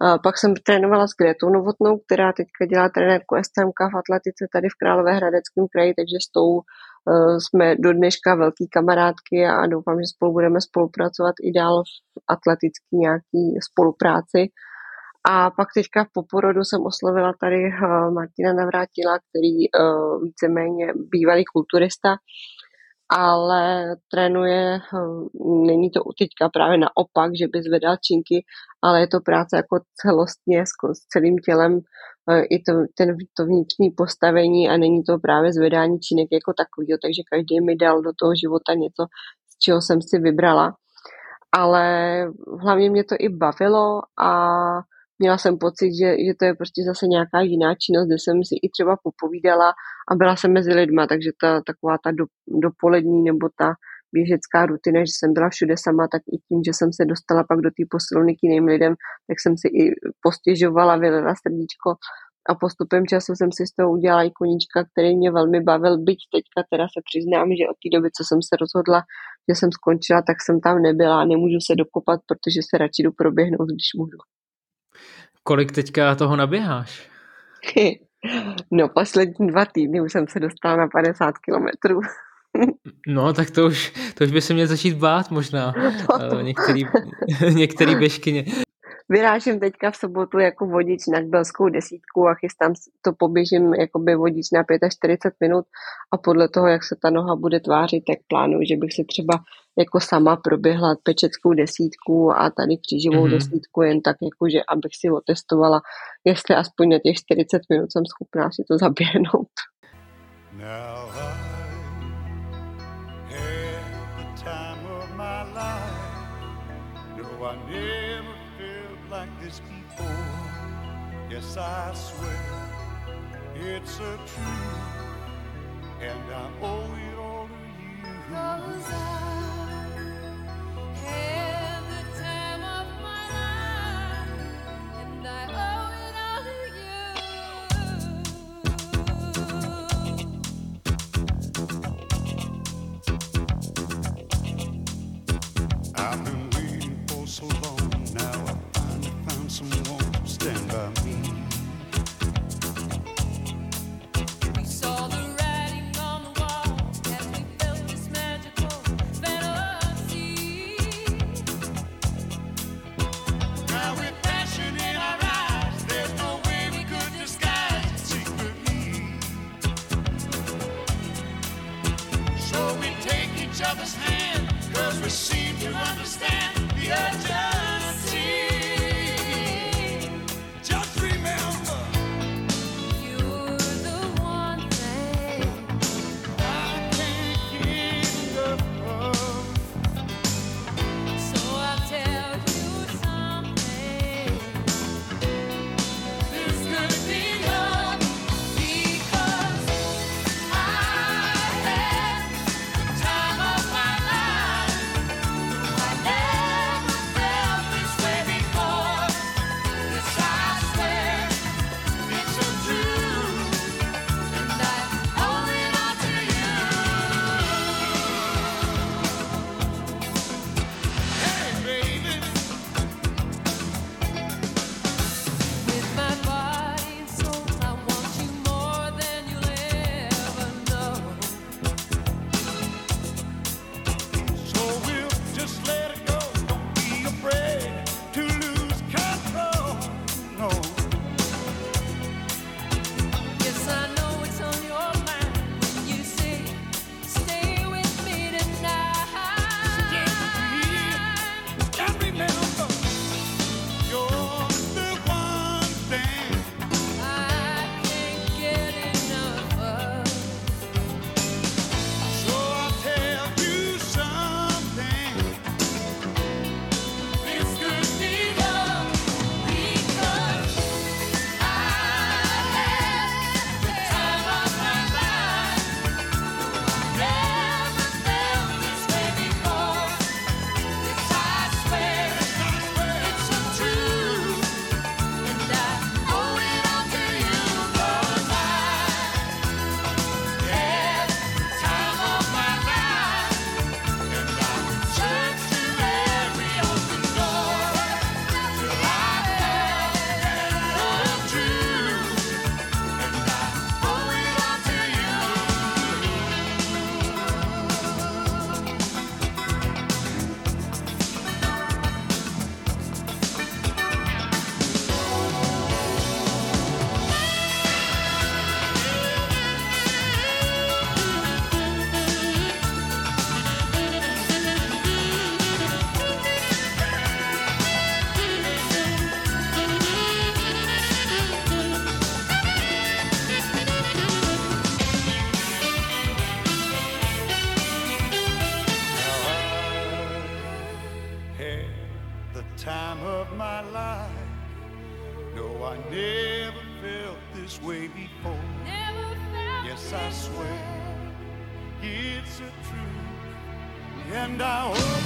A pak jsem trénovala s Gretou Novotnou, která teďka dělá trenérku STMK v atletice tady v Královéhradeckém kraji, takže s tou uh, jsme do dneška velký kamarádky a doufám, že spolu budeme spolupracovat i dál v atletický nějaký spolupráci. A pak teďka po porodu jsem oslovila tady uh, Martina Navrátila, který uh, víceméně bývalý kulturista, ale trénuje, hm, není to teďka právě naopak, že by zvedal činky, ale je to práce jako celostně s, celým tělem, eh, i to, ten, to vnitřní postavení a není to právě zvedání činek jako takový, takže každý mi dal do toho života něco, z čeho jsem si vybrala. Ale hlavně mě to i bavilo a měla jsem pocit, že, že to je prostě zase nějaká jiná činnost, kde jsem si i třeba popovídala a byla jsem mezi lidma, takže ta taková ta do, dopolední nebo ta běžecká rutina, že jsem byla všude sama, tak i tím, že jsem se dostala pak do té posilovny k jiným lidem, tak jsem si i postěžovala, vylila srdíčko a postupem času jsem si z toho udělala i koníčka, který mě velmi bavil, byť teďka teda se přiznám, že od té doby, co jsem se rozhodla, že jsem skončila, tak jsem tam nebyla a nemůžu se dokopat, protože se radši jdu proběhnout, když můžu. Kolik teďka toho naběháš? No, poslední dva týdny už jsem se dostala na 50 kilometrů. No, tak to už, to už by se měl začít bát možná. No, některý, některý běžkyně vyrážím teďka v sobotu jako vodič na belskou desítku a chystám to poběžím jakoby vodič na 45 minut a podle toho, jak se ta noha bude tvářit, tak plánuju, že bych se třeba jako sama proběhla pečeckou desítku a tady křížovou mm-hmm. desítku jen tak, jako, že abych si otestovala, jestli aspoň na těch 40 minut jsem schopná si to zaběhnout. Now Yes, I swear it's a truth, and I owe it all to you. Cause you. want I swear it's a truth, and I hope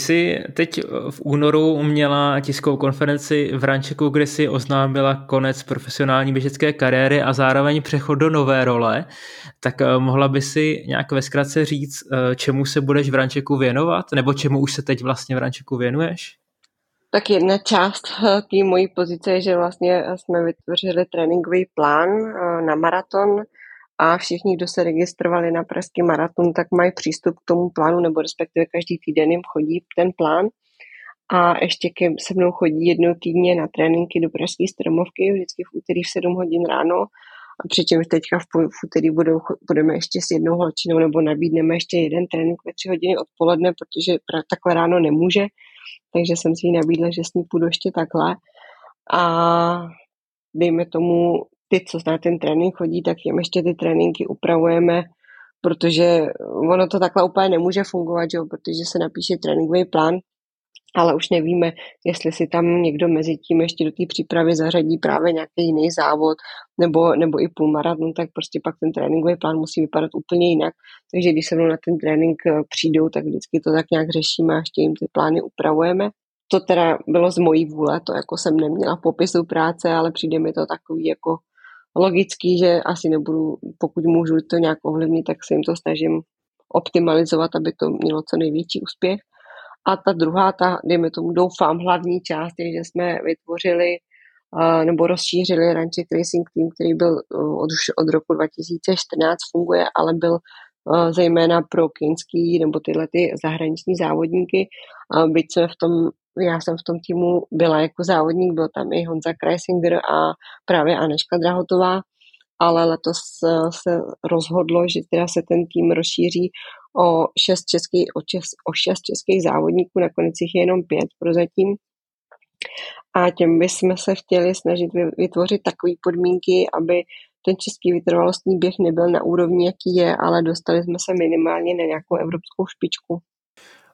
jsi teď v únoru měla tiskovou konferenci v Rančeku, kde si oznámila konec profesionální běžecké kariéry a zároveň přechod do nové role. Tak eh, mohla by si nějak ve zkratce říct, eh, čemu se budeš v Rančeku věnovat, nebo čemu už se teď vlastně v Rančeku věnuješ? Tak jedna část eh, té mojí pozice je, že vlastně jsme vytvořili tréninkový plán na maraton, a všichni, kdo se registrovali na Pražský maraton, tak mají přístup k tomu plánu, nebo respektive každý týden jim chodí ten plán. A ještě ke, se mnou chodí jednou týdně na tréninky do Pražské stromovky, vždycky v úterý v 7 hodin ráno. A přičemž teďka v, v úterý budou, budeme ještě s jednou holčinou nebo nabídneme ještě jeden trénink ve 3 hodiny odpoledne, protože takhle ráno nemůže. Takže jsem si ji nabídla, že s ní půjdu ještě takhle. A dejme tomu, ty, co na ten trénink chodí, tak jim ještě ty tréninky upravujeme, protože ono to takhle úplně nemůže fungovat, jo? protože se napíše tréninkový plán, ale už nevíme, jestli si tam někdo mezi tím ještě do té přípravy zařadí právě nějaký jiný závod nebo, nebo i půlmaraton, tak prostě pak ten tréninkový plán musí vypadat úplně jinak. Takže když se mnou na ten trénink eh, přijdou, tak vždycky to tak nějak řešíme a ještě jim ty plány upravujeme. To teda bylo z mojí vůle, to jako jsem neměla v popisu práce, ale přijde mi to takový jako logický, že asi nebudu, pokud můžu to nějak ovlivnit, tak se jim to snažím optimalizovat, aby to mělo co největší úspěch. A ta druhá, ta, dejme tomu, doufám, hlavní část je, že jsme vytvořili uh, nebo rozšířili Ranček Racing Team, který byl uh, od, už od roku 2014 funguje, ale byl uh, zejména pro kinský nebo tyhle ty zahraniční závodníky. Byť jsme v tom já jsem v tom týmu byla jako závodník, byl tam i Honza Kreisinger a právě Aneška Drahotová, ale letos eh, se rozhodlo, že teda se ten tým rozšíří o šest, český, o, čes, o šest českých závodníků, nakonec jich je jenom pět prozatím. A těm bychom se chtěli snažit vytvořit takové podmínky, aby ten český vytrvalostní běh nebyl na úrovni, jaký je, ale dostali jsme se minimálně na nějakou evropskou špičku.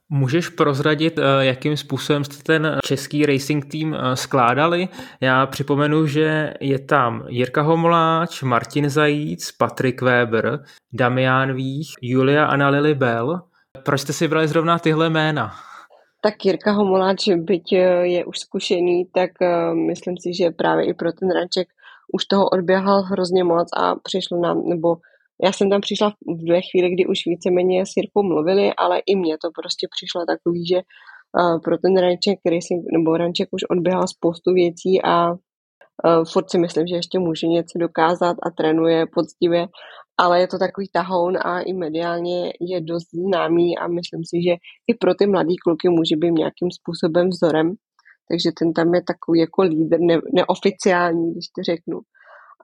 Můžeš prozradit, eh, jakým způsobem jste ten český racing tým eh, skládali? Já připomenu, že je tam Jirka Homoláč, Martin Zajíc, Patrik Weber, Damian Vích, Julia Anna Lily Bell. Proč jste si brali zrovna tyhle jména? Tak Jirka Homoláč, byť eh, je už zkušený, tak myslím si, že právě i pro ten ranček už toho odběhal hrozně moc a přišlo nám, nebo já jsem tam přišla v dvě chvíli, kdy už víceméně s Jirkou mluvili, ale i mně to prostě přišlo takový, že pro ten ranček racing, nebo ranček už odběhal spoustu věcí a furt si myslím, že ještě může něco dokázat a trénuje poctivě, ale je to takový tahoun a i mediálně je dost známý a myslím si, že i pro ty mladý kluky může být nějakým způsobem vzorem, takže ten tam je takový jako lídr, ne, neoficiální, když to řeknu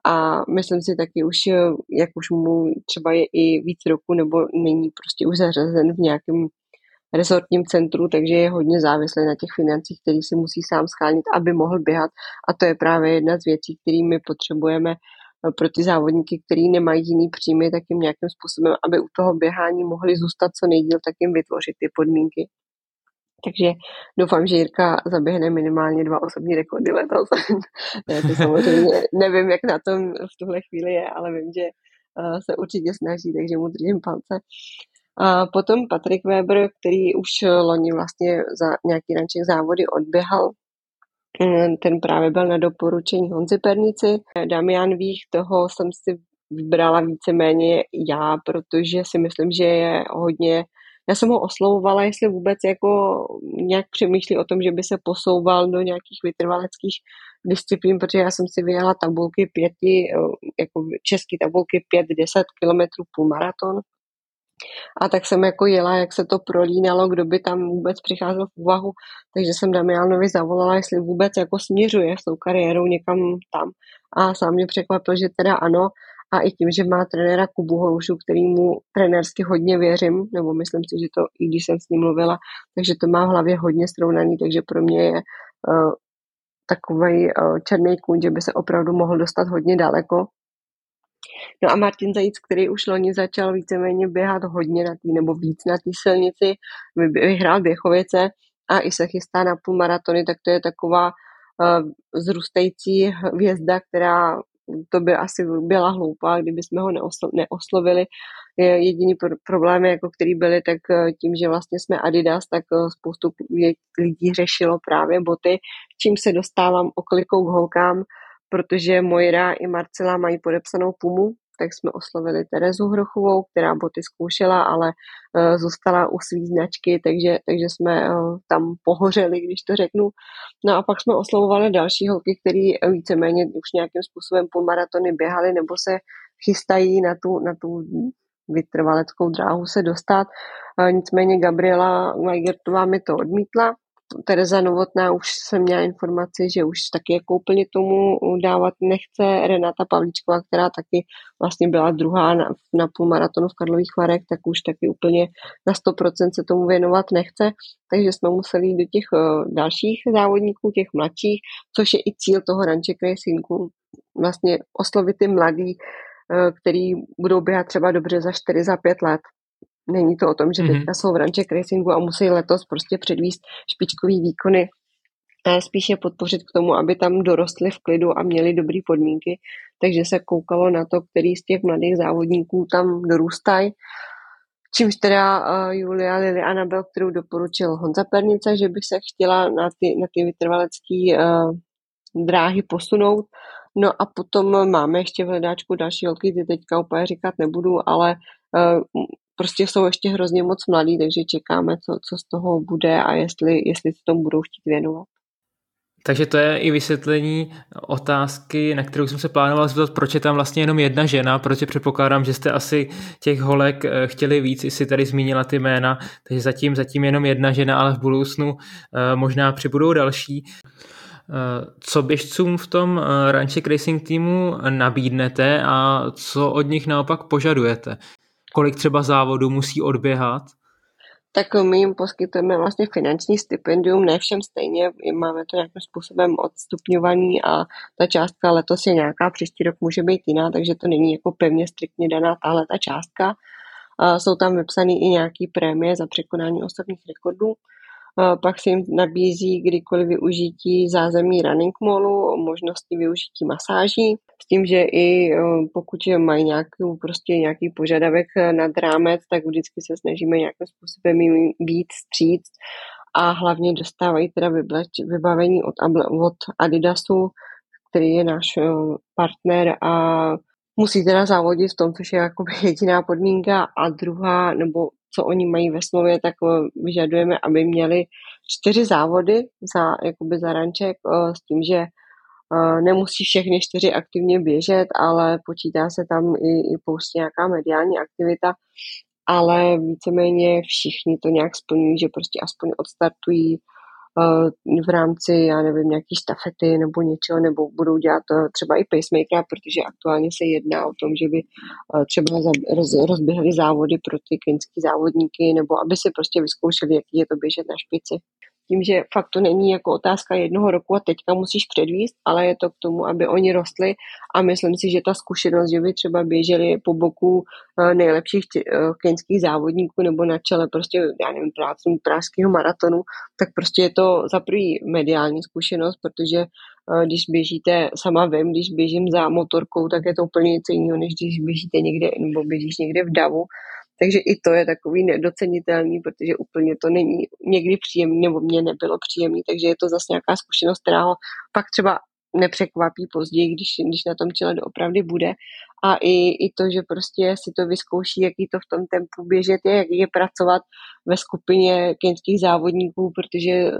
a myslím si taky už, eh, jak už mu třeba je i víc roku nebo není prostě už zařazen v nějakém rezortním centru, takže je hodně závislý na těch financích, který si musí sám schánit, aby mohl běhat a to je právě jedna z věcí, které my potřebujeme eh, pro ty závodníky, který nemají jiný příjmy, tak jim nějakým způsobem, aby u toho běhání mohli zůstat co nejdíl, tak jim vytvořit ty podmínky. Takže doufám, že Jirka zaběhne minimálně dva osobní rekordy letos. to samozřejmě nevím, jak na tom v tuhle chvíli je, ale vím, že uh, se určitě snaží, takže mu držím palce. A potom Patrik Weber, který už loni vlastně za nějaký ranček závody odběhal, mm, ten právě byl na doporučení Honzi Pernici. Damian Vích, toho jsem si vybrala víceméně já, protože si myslím, že je hodně já jsem ho oslovovala, jestli vůbec jako nějak přemýšlí o tom, že by se posouval do nějakých vytrvaleckých disciplín, protože já jsem si vyjela tabulky pěti, jako české tabulky pět, deset kilometrů půl maraton A tak jsem jako jela, jak se to prolínalo, kdo by tam vůbec přicházel v úvahu, takže jsem Damianovi zavolala, jestli vůbec jako směřuje s tou kariérou někam tam. A sám mě překvapil, že teda ano, a i tím, že má trenéra Kubu Holušu, kterýmu trenérsky hodně věřím, nebo myslím si, že to, i když jsem s ním mluvila, takže to má v hlavě hodně srovnaný, takže pro mě je uh, takový uh, černý kůň, že by se opravdu mohl dostat hodně daleko. No a Martin Zajíc, který už loni začal víceméně běhat hodně na té, nebo víc na té silnici, vyhrál Běchovice a i se chystá na půl maratony, tak to je taková uh, zrůstající hvězda, která to by asi byla hloupá, kdyby jsme ho neoslo, neoslovili. Jediný pr- problém, jako který byly, tak eh, tím, že vlastně jsme Adidas, tak eh, spoustu lidí řešilo právě boty, čím se dostávám oklikou k holkám, protože Mojra i Marcela mají podepsanou Pumu, tak jsme oslovili Terezu Hrochovou, která boty zkoušela, ale uh, zůstala u své značky, takže, takže jsme uh, tam pohořeli, když to řeknu. No a pak jsme oslovovali další holky, které víceméně už nějakým způsobem po maratony běhaly nebo se chystají na tu, na tu vytrvaleckou dráhu se dostat. Uh, nicméně Gabriela Weigertová mi to odmítla, Tereza Novotná už jsem měla informaci, že už taky jako úplně tomu dávat nechce. Renata Pavlíčková, která taky vlastně byla druhá na, na půlmaratonu v Karlových Varech, tak už taky úplně na 100% se tomu věnovat nechce. Takže jsme museli jít do těch uh, dalších závodníků, těch mladších, což je i cíl toho ranček racingu. Vlastně oslovit ty mladý, uh, který budou běhat třeba dobře za 4, za 5 let Není to o tom, že mm-hmm. teďka jsou v ranček racingu a musí letos prostě předvíst špičkový výkony, ale spíše podpořit k tomu, aby tam dorostli v klidu a měli dobré podmínky. Takže se koukalo na to, který z těch mladých závodníků tam dorůstají. Čímž teda uh, Julia Liliana byl, kterou doporučil Honza Pernice, že by se chtěla na ty, na ty vytrvalecké uh, dráhy posunout. No a potom máme ještě v hledáčku další holky, ty teďka úplně říkat nebudu, ale prostě jsou ještě hrozně moc mladí, takže čekáme, co, co z toho bude a jestli, jestli se tomu budou chtít věnovat. Takže to je i vysvětlení otázky, na kterou jsem se plánoval zeptat, proč je tam vlastně jenom jedna žena, protože předpokládám, že jste asi těch holek eh, chtěli víc, i si tady zmínila ty jména, takže zatím, zatím jenom jedna žena, ale v budoucnu eh, možná přibudou další. Eh, co běžcům v tom Ranček Racing týmu nabídnete a co od nich naopak požadujete? Kolik třeba závodů musí odběhat? Tak my jim poskytujeme vlastně finanční stipendium, ne všem stejně, máme to nějakým způsobem odstupňovaný a ta částka letos je nějaká, příští rok může být jiná, takže to není jako pevně striktně daná tahle ta částka. Jsou tam vypsané i nějaké prémie za překonání osobních rekordů. Pak se jim nabízí kdykoliv využití zázemí running mallu, možnosti využití masáží, s tím, že i pokud mají nějaký, prostě nějaký požadavek nad rámec, tak vždycky se snažíme nějakým způsobem jim být stříc a hlavně dostávají teda vybavení od, od Adidasu, který je náš partner a musí teda závodit v tom, což je jakoby jediná podmínka. A druhá, nebo co oni mají ve smlouvě, tak eh, vyžadujeme, aby měli čtyři závody za, jakoby za ranček eh, s tím, že eh, nemusí všechny čtyři aktivně běžet, ale počítá se tam i, i prostě nějaká mediální aktivita, ale víceméně všichni to nějak splňují, že prostě aspoň odstartují v rámci, já nevím, nějaký štafety nebo něčeho, nebo budou dělat eh, třeba i pacemakera, protože aktuálně se jedná o tom, že by eh, třeba rozběhly závody pro ty keňský závodníky, nebo aby si prostě vyzkoušeli, jaký je to běžet na špici tím, že fakt to není jako otázka jednoho roku a teďka musíš předvíst, ale je to k tomu, aby oni rostli. A myslím si, že ta zkušenost, že by třeba běželi po boku eh, nejlepších eh, keňských závodníků nebo na čele prostě, já nevím, práců pražského maratonu, tak prostě je to za prvý mediální zkušenost, protože eh, když běžíte, sama vím, když běžím za motorkou, tak je to úplně něco jiného, než když běžíte někde, nebo běžíš někde v davu, takže i to je takový nedocenitelný, protože úplně to není někdy příjemný, nebo mě nebylo příjemný, takže je to zase nějaká zkušenost, která ho pak třeba nepřekvapí později, když, když na tom čele doopravdy bude. A i, i to, že prostě si to vyzkouší, jaký to v tom tempu běžet je, jak je pracovat ve skupině keňských závodníků, protože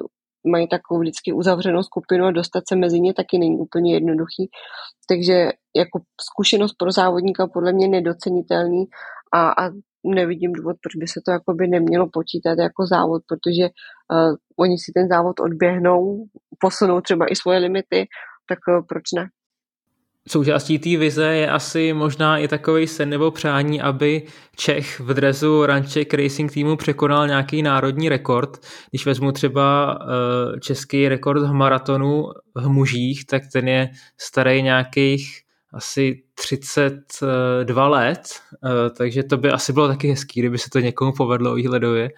mají takovou vždycky uzavřenou skupinu a dostat se mezi ně taky není úplně jednoduchý. Takže jako zkušenost pro závodníka podle mě nedocenitelný a, a nevidím důvod, proč by se to jakoby nemělo počítat jako závod, protože uh, oni si ten závod odběhnou, posunou třeba i svoje limity, tak uh, proč ne? Součástí té vize je asi možná i takový sen nebo přání, aby Čech v drezu Ranček Racing týmu překonal nějaký národní rekord. Když vezmu třeba uh, český rekord v maratonu v mužích, tak ten je starý nějakých asi 32 let, uh, takže to by asi bylo taky hezký, kdyby se to někomu povedlo výhledově.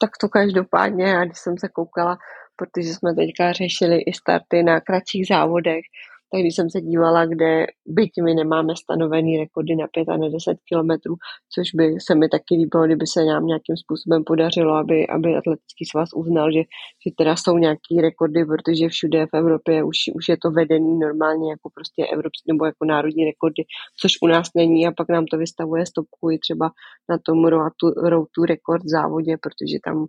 Tak to každopádně, já když jsem se koukala, protože jsme teďka řešili i starty na kratších závodech, tak když jsem se dívala, kde byť my nemáme stanovený rekordy na 5 a na 10 kilometrů, což by se mi taky líbilo, kdyby se nám nějakým způsobem podařilo, aby, aby atletický svaz uznal, že, že teda jsou nějaký rekordy, protože všude v Evropě už, už je to vedený normálně jako prostě evropský nebo jako národní rekordy, což u nás není a pak nám to vystavuje stopku i třeba na tom road to rekord závodě, protože tam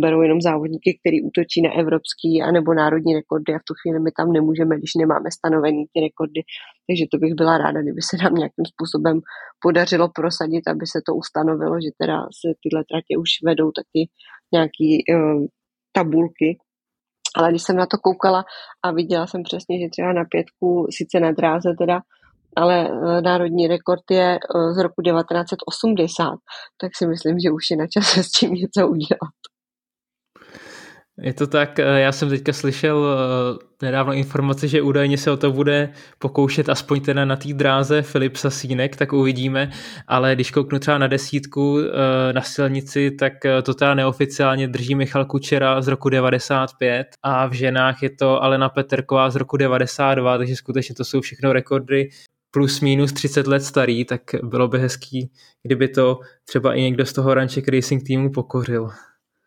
berou jenom závodníky, který útočí na evropský a nebo národní rekordy a v tu chvíli my tam nemůžeme, když nemáme stanovený ty rekordy. Takže to bych byla ráda, kdyby se nám nějakým způsobem podařilo prosadit, aby se to ustanovilo, že teda se tyhle tratě už vedou taky nějaký uh, tabulky. Ale když jsem na to koukala a viděla jsem přesně, že třeba na pětku, sice na dráze teda, ale eh, národní rekord je z roku 1980, tak si myslím, že už je na čase s tím něco udělat. Je to tak, eh, já jsem teďka slyšel eh, nedávno informaci, že údajně se o to bude pokoušet aspoň teda na té dráze Filip Sasínek, tak uvidíme, ale když kouknu třeba na desítku eh, na silnici, tak to teda neoficiálně drží Michal Kučera z roku 95 a v ženách je to Alena Peterková z roku 92, takže skutečně to jsou všechno rekordy plus minus 30 let starý, tak bylo by hezký, kdyby to třeba i někdo z toho Ranček Racing týmu pokořil.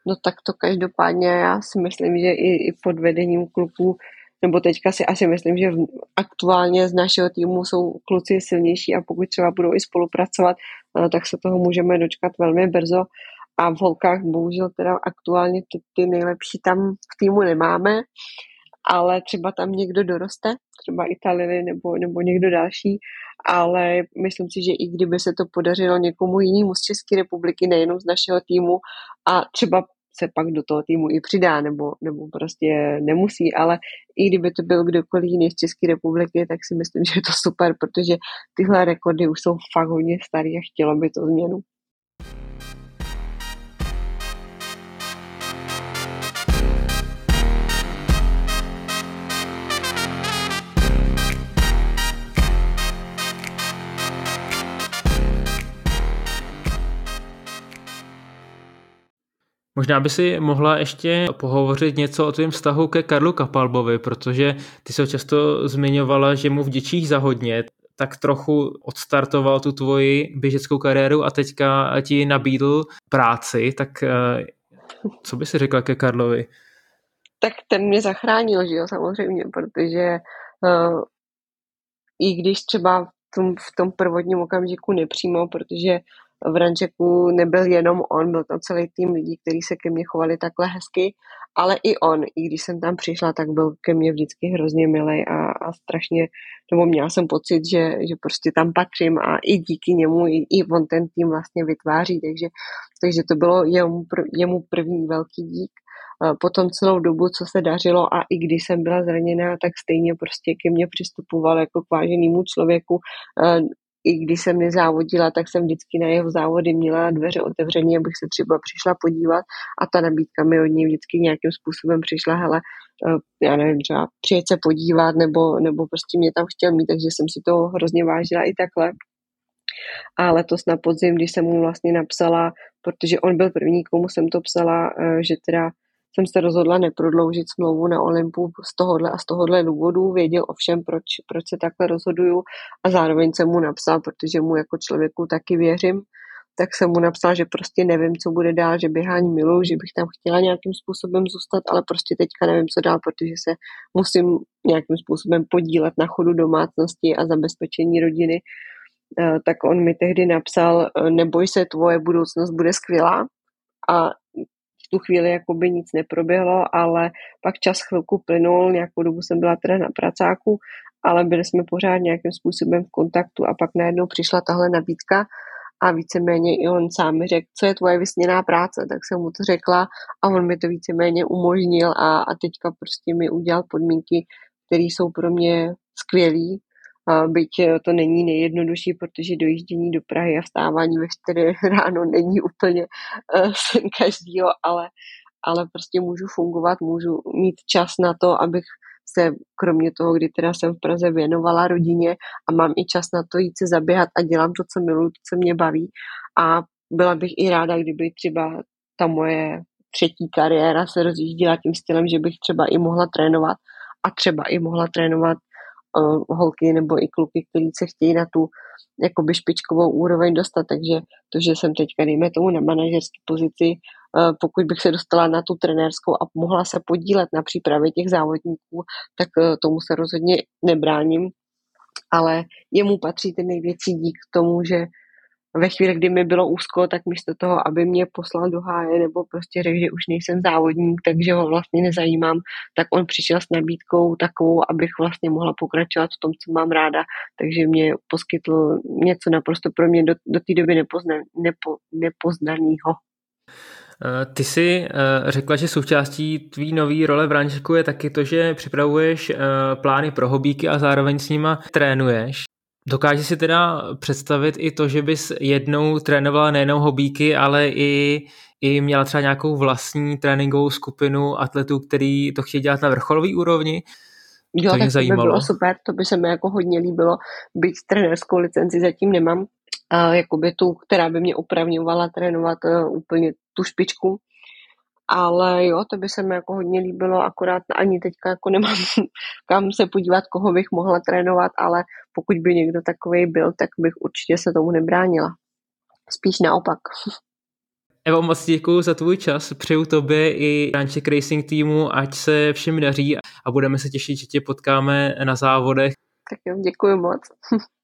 No tak to každopádně já si myslím, že i, i pod vedením klubů, nebo teďka si asi myslím, že aktuálně z našeho týmu jsou kluci silnější a pokud třeba budou i spolupracovat, eh, tak se toho můžeme dočkat velmi brzo. A v holkách bohužel teda aktuálně ty, ty nejlepší tam v týmu nemáme, ale třeba tam někdo doroste, třeba Italiny nebo, nebo někdo další, ale myslím si, že i kdyby se to podařilo někomu jinému z České republiky, nejenom z našeho týmu a třeba se pak do toho týmu i přidá, nebo, nebo prostě nemusí, ale i kdyby to byl kdokoliv jiný z České republiky, tak si myslím, že je to super, protože tyhle rekordy už jsou fakt hodně staré a chtělo by to změnu. Možná by si mohla ještě pohovořit něco o tvém vztahu ke Karlu Kapalbovi, protože ty se často zmiňovala, že mu vděčíš za hodně, tak trochu odstartoval tu tvoji běžeckou kariéru a teďka ti nabídl práci, tak eh, co by si řekla ke Karlovi? Tak ten mě zachránil, že jo, samozřejmě, protože uh, i když třeba v tom, v tom prvotním okamžiku nepřímo, protože v Rančeku nebyl jenom on, byl tam celý tým lidí, kteří se ke mně chovali takhle hezky, ale i on, i když jsem tam přišla, tak byl ke mně vždycky hrozně milý a, a strašně, nebo měla jsem pocit, že, že prostě tam patřím a i díky němu, i, i on ten tým vlastně vytváří, takže, takže to bylo jemu, jemu první velký dík. Potom celou dobu, co se dařilo a i když jsem byla zraněná, tak stejně prostě ke mně přistupoval jako k váženému člověku i když jsem nezávodila, tak jsem vždycky na jeho závody měla dveře otevřené, abych se třeba přišla podívat a ta nabídka mi od něj vždycky nějakým způsobem přišla, hele, eh, já nevím, třeba přijet se podívat nebo, nebo prostě mě tam chtěl mít, takže jsem si to hrozně vážila i takhle. A letos na podzim, když jsem mu vlastně napsala, protože on byl první, komu jsem to psala, eh, že teda jsem se rozhodla neprodloužit smlouvu na Olympu z tohohle a z tohohle důvodu. Věděl ovšem, proč, proč se takhle rozhoduju a zároveň jsem mu napsal, protože mu jako člověku taky věřím, tak jsem mu napsal, že prostě nevím, co bude dál, že běhání miluju, že bych tam chtěla nějakým způsobem zůstat, ale prostě teďka nevím, co dál, protože se musím nějakým způsobem podílet na chodu domácnosti a zabezpečení rodiny. Eh, tak on mi tehdy napsal, eh, neboj se, tvoje budoucnost bude skvělá a v tu chvíli jakoby nic neproběhlo, ale pak čas chvilku plynul, nějakou dobu jsem byla teda na pracáku, ale byli jsme pořád nějakým způsobem v kontaktu a pak najednou přišla tahle nabídka a víceméně i on sám mi řekl, co je tvoje vysněná práce, tak jsem mu to řekla a on mi to víceméně umožnil a, a teďka prostě mi udělal podmínky, které jsou pro mě skvělý, byť to není nejjednodušší, protože dojíždění do Prahy a vstávání ve 4 ráno není úplně uh, sen každýho, ale, ale prostě můžu fungovat, můžu mít čas na to, abych se kromě toho, kdy teda jsem v Praze věnovala rodině a mám i čas na to jít se zaběhat a dělám to, co miluji, to, co mě baví. A byla bych i ráda, kdyby třeba ta moje třetí kariéra se rozjížděla tím stylem, že bych třeba i mohla trénovat a třeba i mohla trénovat uh, holky nebo i kluky, kteří se chtějí na tu jakoby špičkovou úroveň dostat, takže to, že jsem teďka, dejme tomu, na manažerské pozici, uh, pokud bych se dostala na tu trenérskou a mohla se podílet na přípravě těch závodníků, tak uh, tomu se rozhodně nebráním, ale jemu patří ten největší dík k tomu, že ve chvíli, kdy mi bylo úzko, tak místo toho, aby mě poslal do háje nebo prostě řekl, že už nejsem závodník, takže ho vlastně nezajímám, tak on přišel s nabídkou takovou, abych vlastně mohla pokračovat v tom, co mám ráda, takže mě poskytl něco naprosto pro mě do, do té doby nepozna, nepo, nepoznaného. Eh, ty jsi eh, řekla, že součástí tvý nový role v Rančeku je taky to, že připravuješ eh, plány pro hobíky a zároveň s nima trénuješ. Dokáže si teda představit i to, že bys jednou trénovala nejenom hobíky, ale i, i měla třeba nějakou vlastní tréninkovou skupinu atletů, který to chtějí dělat na vrcholové úrovni? Jo, to tak to by bylo super, to by se mi jako hodně líbilo, byť trenérskou licenci zatím nemám, a jakoby tu, která by mě opravňovala trénovat uh, úplně tu špičku, ale jo, to by se mi jako hodně líbilo, akorát ani teďka jako nemám kam se podívat, koho bych mohla trénovat, ale pokud by někdo takový byl, tak bych určitě se tomu nebránila. Spíš naopak. Evo, moc děkuji za tvůj čas, přeju tobě i Ranček Racing týmu, ať se všem daří a budeme se těšit, že tě potkáme na závodech. Tak jo, děkuji moc.